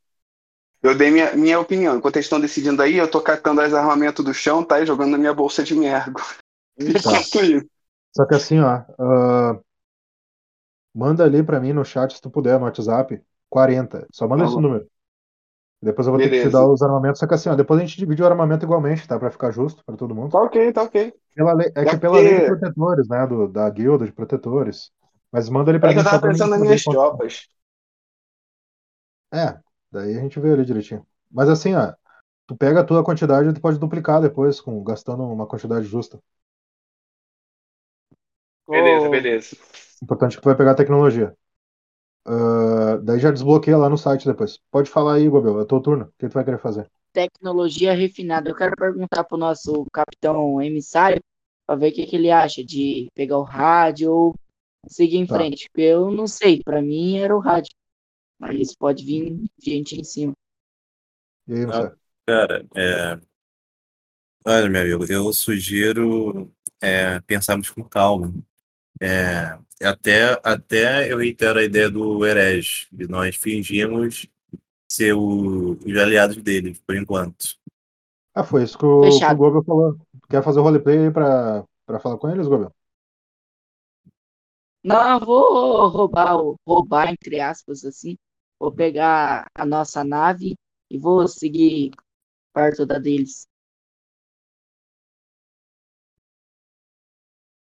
eu dei minha, minha opinião. Enquanto eles estão decidindo aí, eu tô catando as armamentos do chão, tá? E jogando na minha bolsa de. Enquanto isso. Só que assim, ó. ah, manda ali pra mim no chat, se tu puder, no WhatsApp, 40. Só manda Tá esse número. Depois eu vou ter que te Beleza. dar os armamentos. Só que assim, ó, depois a gente divide o armamento igualmente, tá? Pra ficar justo pra todo mundo. Tá ok, tá ok. Pela lei- é que É pela lei de protetores, né? Do, da guilda de protetores. Mas manda ali pra É que mim eu tava pensando nas minhas tropas. É, daí a gente vê ali direitinho. Mas assim, ó, tu pega a tua quantidade e tu pode duplicar depois, com, gastando uma quantidade justa. Beleza, beleza. O importante é que tu vai pegar a tecnologia. Ah, daí já desbloqueia lá no site depois. Pode falar aí, Gobel, é teu turno. O que tu vai querer fazer? Tecnologia refinada. Eu quero perguntar pro nosso capitão emissário pra ver o que, que ele acha de pegar o rádio ou seguir em Tá. frente. Porque eu não sei, pra mim era o rádio. Mas pode vir gente em cima. E aí, Marcelo? Cara, é... olha, meu amigo, eu sugiro é, pensarmos com calma. É, até, até eu reitero a ideia do herege, de nós fingimos ser o- os aliados dele, por enquanto. Ah, foi isso que o, que o. Gobel falou. Quer fazer o roleplay aí pra, pra falar com eles, Gobel? Não, vou roubar, roubar, entre aspas, assim. Vou pegar a nossa nave e vou seguir perto da deles.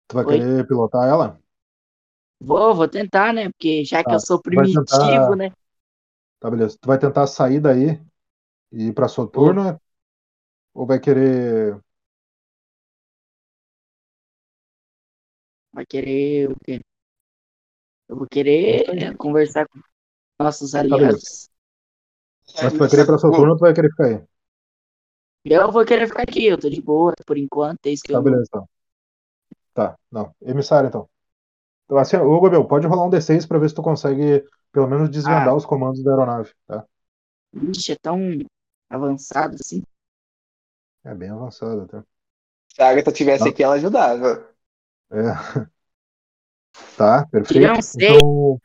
Tu vai Oi? querer pilotar ela? Vou, vou tentar, né? Porque já que Tá, eu sou primitivo, tentar- né? Tá, beleza. Tu vai tentar sair daí e ir pra Soturno? Ou vai querer. Vai querer o quê? Eu vou querer conversar com nossos beleza. aliados. Mas tu vai querer ir pra Soturno ou tu vai querer ficar aí? Eu vou querer ficar aqui, eu tô de boa por enquanto, é isso que Tá, eu beleza, então. Tá, não. Emissário, então. Assim, ô, Gobel, pode rolar um D6 pra ver se tu consegue, pelo menos, desvendar Ah. os comandos da aeronave, tá? Ixi, é tão avançado assim. É bem avançado até. Se a Agatha tivesse Tá. aqui, ela ajudava. É. Tá, perfeito. Um seis. Então,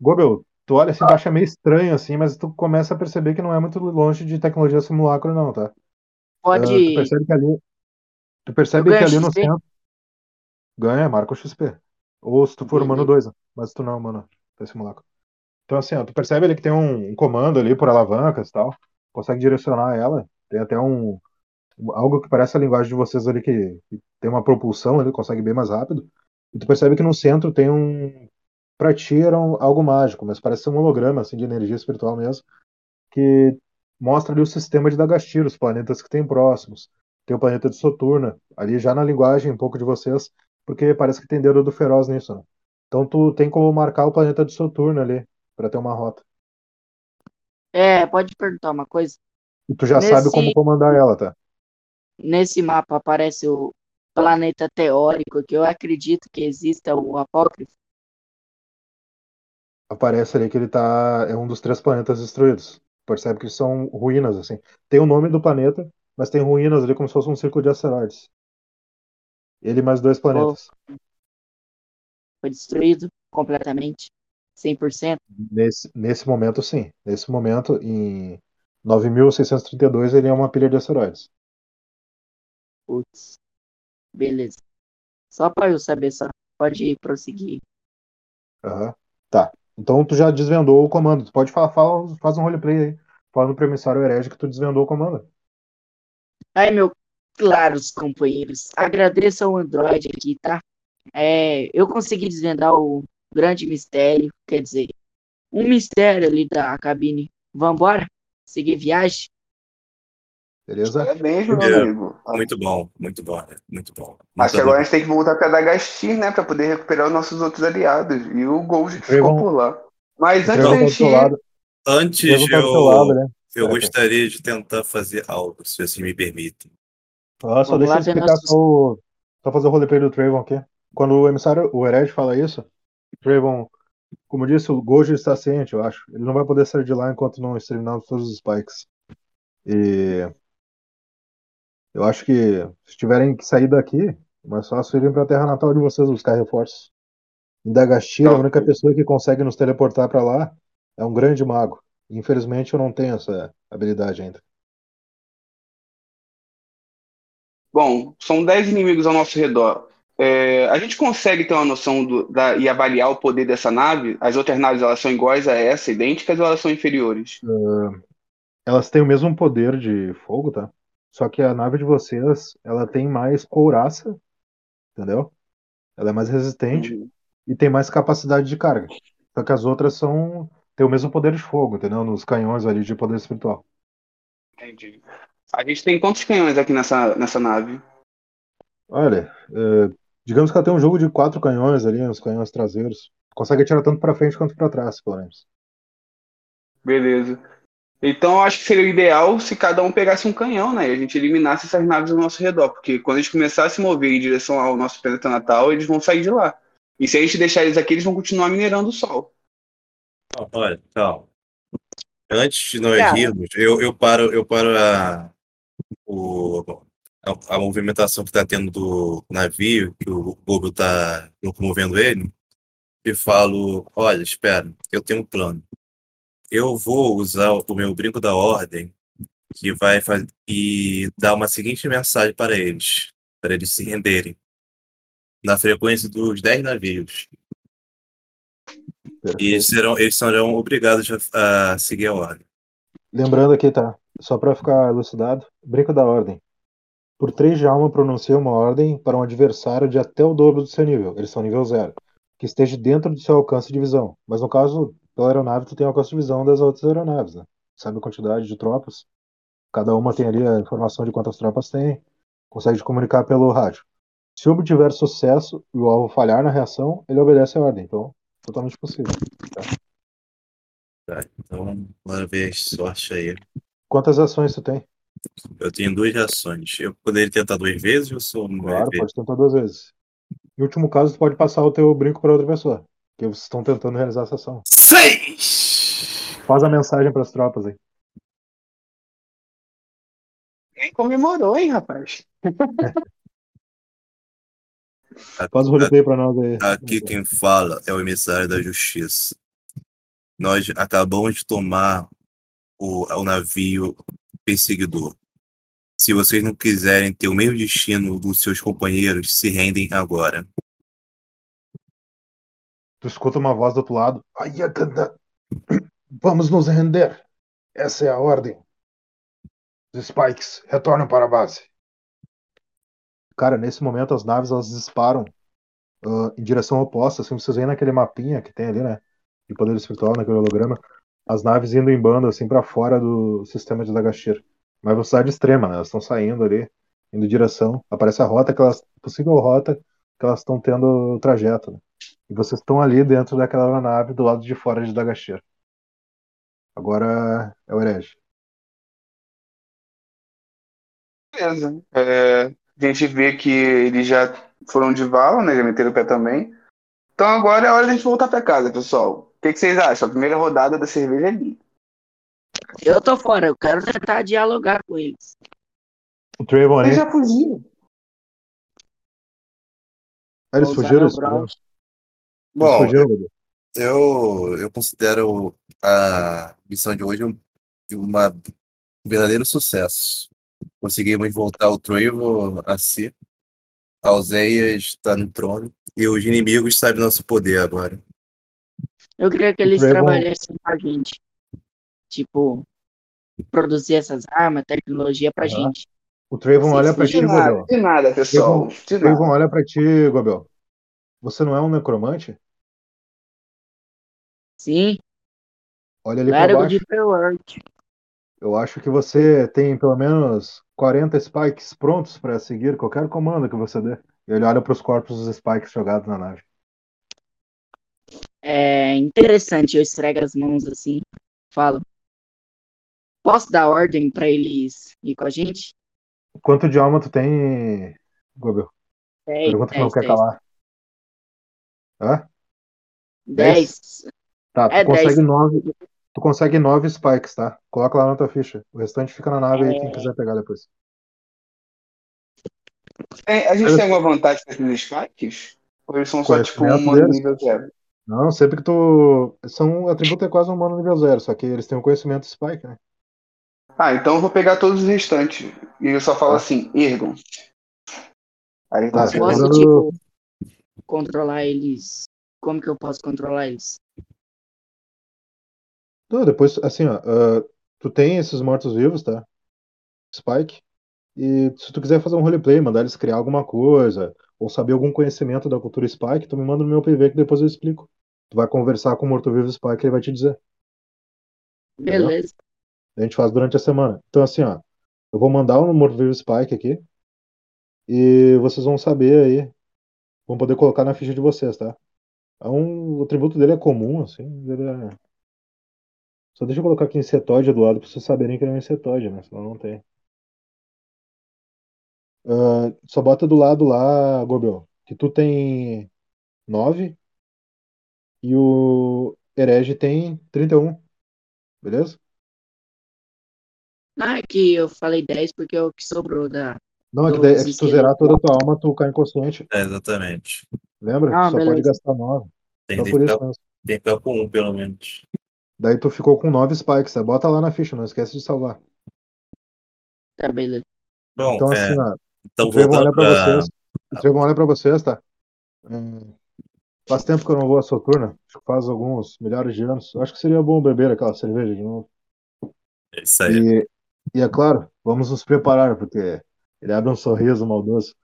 Gobel, tu olha assim, tu acha meio estranho assim, mas tu começa a perceber que não é muito longe de tecnologia simulacro, não, tá? Ah, tu Pode. percebe que ali. Tu percebe que ali no centro. Ganha, marca o XP. Ou se tu for humano Beleza. 2, mas tu não é humano, tu é simulacro. Então, assim, ó, tu percebe ali que tem um, um comando ali por alavancas e tal. Consegue direcionar ela. Tem até um. Algo que parece a linguagem de vocês ali que, que tem uma propulsão ali, consegue bem mais rápido. E tu percebe que no centro tem um. Pra ti era um- algo mágico, mas parece ser um holograma assim, de energia espiritual mesmo. Que mostra ali o sistema de Dagastir, os planetas que tem próximos. Tem o planeta de Soturna, ali já na linguagem um pouco de vocês, porque parece que tem dedo do feroz nisso, né? Então tu tem como marcar o planeta de Soturno ali, pra ter uma rota. É, pode perguntar uma coisa. E tu já Nesse- sabe como comandar ela, tá? Nesse mapa aparece o, planeta teórico que eu acredito que exista o Apócrifo? Aparece ali que ele tá. É um dos três planetas destruídos. Percebe que são ruínas, assim. Tem o nome do planeta, mas tem ruínas ali como se fosse um círculo de asteroides. Ele mais dois planetas. Foi destruído completamente? 100%? Nesse, nesse momento, sim. Nesse momento, em 9.632, ele é uma pilha de asteroides. Putz. Beleza. Só para eu saber, só pode prosseguir. Aham. Tá. Então tu já desvendou o comando. Tu pode falar, fala, faz um roleplay aí. Fala no premissário herege que tu desvendou o comando. Ai, meu claros companheiros, agradeço ao Android aqui, tá? É, eu consegui desvendar o grande mistério, quer dizer, um mistério ali da cabine. Vambora? Seguir viagem? Beleza? É mesmo, É. meu amigo. Muito bom, muito bom, né? muito bom. Acho que Muito agora a gente tem que voltar pra Dagastir, né? Pra poder recuperar os nossos outros aliados. E o Gold ficou por lá. Mas antes da tá gente. Antes, tá do teu lado, eu, né? eu gostaria de tentar fazer algo, se assim me permitem. Ah, só Vamos deixa eu explicar nossos- só, o... só fazer o roleplay do Trayvon aqui. Quando o emissário, o herege fala isso, Trayvon, como disse, o Gojo está ciente, eu acho. Ele não vai poder sair de lá enquanto não exterminarmos todos os spikes. E eu acho que se tiverem que sair daqui, é mais fácil irem para a terra natal de vocês buscar reforços. Em Dagashira, a Tá. única pessoa que consegue nos teleportar para lá é um grande mago. Infelizmente, eu não tenho essa habilidade ainda. Bom, são 10 inimigos ao nosso redor. É, a gente consegue ter uma noção do- da- e avaliar o poder dessa nave? As outras naves elas são iguais a essa, idênticas ou elas são inferiores? Elas têm o mesmo poder de fogo, tá? Só que a nave de vocês, ela tem mais couraça, entendeu? Ela é mais resistente Uhum. e tem mais capacidade de carga. Só que as outras são têm o mesmo poder de fogo, entendeu? Nos canhões ali de poder espiritual. Entendi. A gente tem quantos canhões aqui nessa, nessa nave? Olha, é, digamos que ela tem um jogo de quatro canhões ali, os canhões traseiros. Consegue atirar tanto pra frente quanto pra trás, pelo menos. Beleza. Então, eu acho que seria o ideal se cada um pegasse um canhão, né? E a gente eliminasse essas naves ao nosso redor. Porque quando a gente começar a se mover em direção ao nosso planeta natal, eles vão sair de lá. E se a gente deixar eles aqui, eles vão continuar minerando o Sol. Olha, calma. Antes de nós Cara. irmos, eu, eu paro, eu paro a, o, a, movimentação que está tendo do navio, que o Gobo está locomovendo ele, e falo, olha, espera, eu tenho um plano. Eu vou usar o meu brinco da ordem, que vai e dar uma seguinte mensagem para eles, para eles se renderem, na frequência dos 10 navios. E eles serão, eles serão obrigados a, a seguir a ordem. Lembrando aqui, tá? Só pra ficar elucidado, brinco da ordem. Por três de alma pronuncia uma ordem para um adversário de até o dobro do seu nível. Eles são nível zero. Que esteja dentro do seu alcance de visão. Mas no caso, pela aeronave, tu tem alcance de visão das outras aeronaves, né? Sabe a quantidade de tropas. Cada uma tem ali a informação de quantas tropas tem. Consegue comunicar pelo rádio. Se obtiver sucesso e o alvo falhar na reação, ele obedece a ordem. Então, totalmente possível. Tá, então, bora ver sorte aí. Quantas ações tu tem? Eu tenho duas ações. Eu poderia tentar duas vezes ou só uma Claro, pode tentar duas vezes. Em último caso, tu pode passar o teu brinco para outra pessoa. Porque vocês estão tentando realizar essa ação. Seis! Faz a mensagem para as tropas aí. Quem comemorou, hein, rapaz? Faz o roleplay para nós aí. Aqui quem fala é o emissário da justiça. Nós acabamos de tomar o, o navio perseguidor. Se vocês não quiserem ter o mesmo destino dos seus companheiros, se rendem agora. Tu escuta uma voz do outro lado. Vamos nos render. Essa é a ordem. Os Spikes retornam para a base. Cara, nesse momento as naves elas disparam ah, em direção oposta. Assim, vocês veem naquele mapinha que tem ali, né? De poder espiritual, naquele holograma. As naves indo em bando, assim, para fora do sistema de Dagashir. Uma velocidade extrema, né? Elas estão saindo ali, indo em direção. Aparece a rota, que elas, possível rota que elas estão tendo o trajeto. Né? E vocês estão ali dentro daquela aeronave do lado de fora de Dagashir. Agora é o herege. Beleza. É, A gente vê que eles já foram de vala, né? Já meteram o pé também. Então agora é hora de a gente voltar pra casa, pessoal. O que, que vocês acham? A primeira rodada da cerveja é ali. Eu tô fora, eu quero tentar dialogar com eles. O Trayvon. Eles já fugiram. Ah, Eles fugiram? Eles Bom, fugiram, eu, eu considero a missão de hoje um, uma- um verdadeiro sucesso. Conseguimos voltar o Trevor a si. A Alzeias está no trono. E os inimigos sabem nosso poder agora. Eu queria que eles trabalhassem com a gente. Tipo, produzir essas armas, tecnologia pra Aham. gente. O Trayvon Sim, olha De ti, nada, Gabriel. de nada, pessoal. O Trayvon olha pra ti, Gabriel. Você não é um necromante? Sim, Olha ali pra largo baixo. de. Eu acho que você tem pelo menos 40 spikes prontos para seguir qualquer comando que você dê. E ele olha para os corpos dos spikes jogados na nave. É interessante, eu esfrego as mãos assim, falo. Posso dar ordem pra eles ir com a gente? Quanto de alma tu tem, Gabriel? 10, Pergunta que não 10, quer 10, calar. Hã? 10. Tá, tu É, consegue 10. nove. Tu consegue nove spikes, tá? Coloca lá na tua ficha. O restante fica na nave aí, É. quem quiser pegar depois. É, a gente Eu- tem alguma vantagem com esses spikes? Ou eles são só tipo uma nível zero? Não, sempre que tu. São atributo é quase um humano nível zero, só que eles têm um conhecimento spike, né? Ah, então eu vou pegar todos os restantes. E eu só falo Tá. assim, ergam. Aí Tá, vão Eu se posso, tipo, controlar eles. Como que eu posso controlar eles? Não, depois, assim, ó, ah, tu tem esses mortos-vivos, tá? Spike. E se tu quiser fazer um roleplay, mandar eles criar alguma coisa, ou saber algum conhecimento da cultura Spike, tu me manda no meu PV que depois eu explico. Tu vai conversar com o morto-vivo Spike e ele vai te dizer. Entendeu? Beleza. A gente faz durante a semana. Então, assim, ó, eu vou mandar um morto-vivo Spike aqui, e vocês vão saber aí, vão poder colocar na ficha de vocês, tá? É um, o atributo dele é comum, assim, é... Só deixa eu colocar aqui insetóide do lado pra vocês saberem que ele é um insetóide, né? Senão não tem. Ah, só bota do lado lá, Gobel, que tu tem 9 e o Herege tem 31. Beleza? Ah, é que eu falei 10 porque é o que sobrou da. Não, é que, é que se tu zerar toda a tua alma, tu cai inconsciente. É, exatamente. Lembra? Ah, Só pode beleza. gastar 9. Tem Só que por isso ficar, mesmo. tem que ficar com um, pelo menos. Daí tu ficou com 9 spikes. Tá? Bota lá na ficha, não esquece de salvar. Tá, beleza. Bom, Então, é, assim, ó, então o Trevon olha voltando pra pra... vocês. O Trevon olha pra vocês, tá? Hum, faz tempo que eu não vou a Soturna. Acho que faz alguns milhares de anos. Acho que seria bom beber aquela cerveja de novo. É isso aí. E, e é claro, vamos nos preparar, porque ele abre um sorriso maldoso.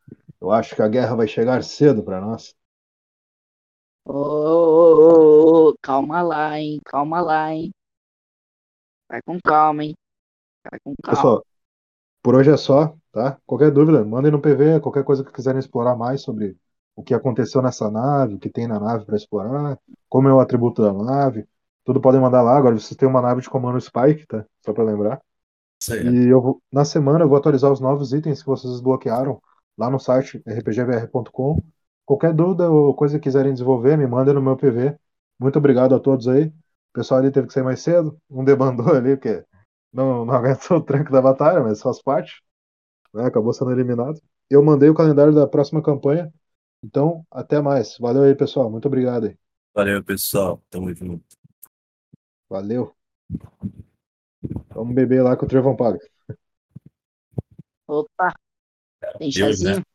Eu acho que a guerra vai chegar cedo para nós. Ô, ô, ô, ô, calma lá, hein? Calma lá, hein? Vai com calma, hein? Vai com calma. Pessoal, por hoje é só, tá? Qualquer dúvida, mandem no PV, qualquer coisa que quiserem explorar mais sobre o que aconteceu nessa nave, o que tem na nave para explorar, como é o atributo da nave, tudo podem mandar lá. Agora vocês têm uma nave de comando Spike, tá? Só para lembrar. Aí. E eu vou, na semana eu vou atualizar os novos itens que vocês desbloquearam lá no site rpgvr.com. Qualquer dúvida ou coisa que quiserem desenvolver, me mandem no meu PV. Muito obrigado a todos aí. O pessoal ali teve que sair mais cedo, um debandou ali, porque não, não aguentou o tranco da batalha, mas faz parte. né? Acabou sendo eliminado. Eu mandei o calendário da próxima campanha. Então, até mais. Valeu aí, pessoal. Muito obrigado aí. Valeu, pessoal. Tamo junto. Valeu. Vamos beber lá que o Trevão paga. Opa, tem Deus, né? chazinho?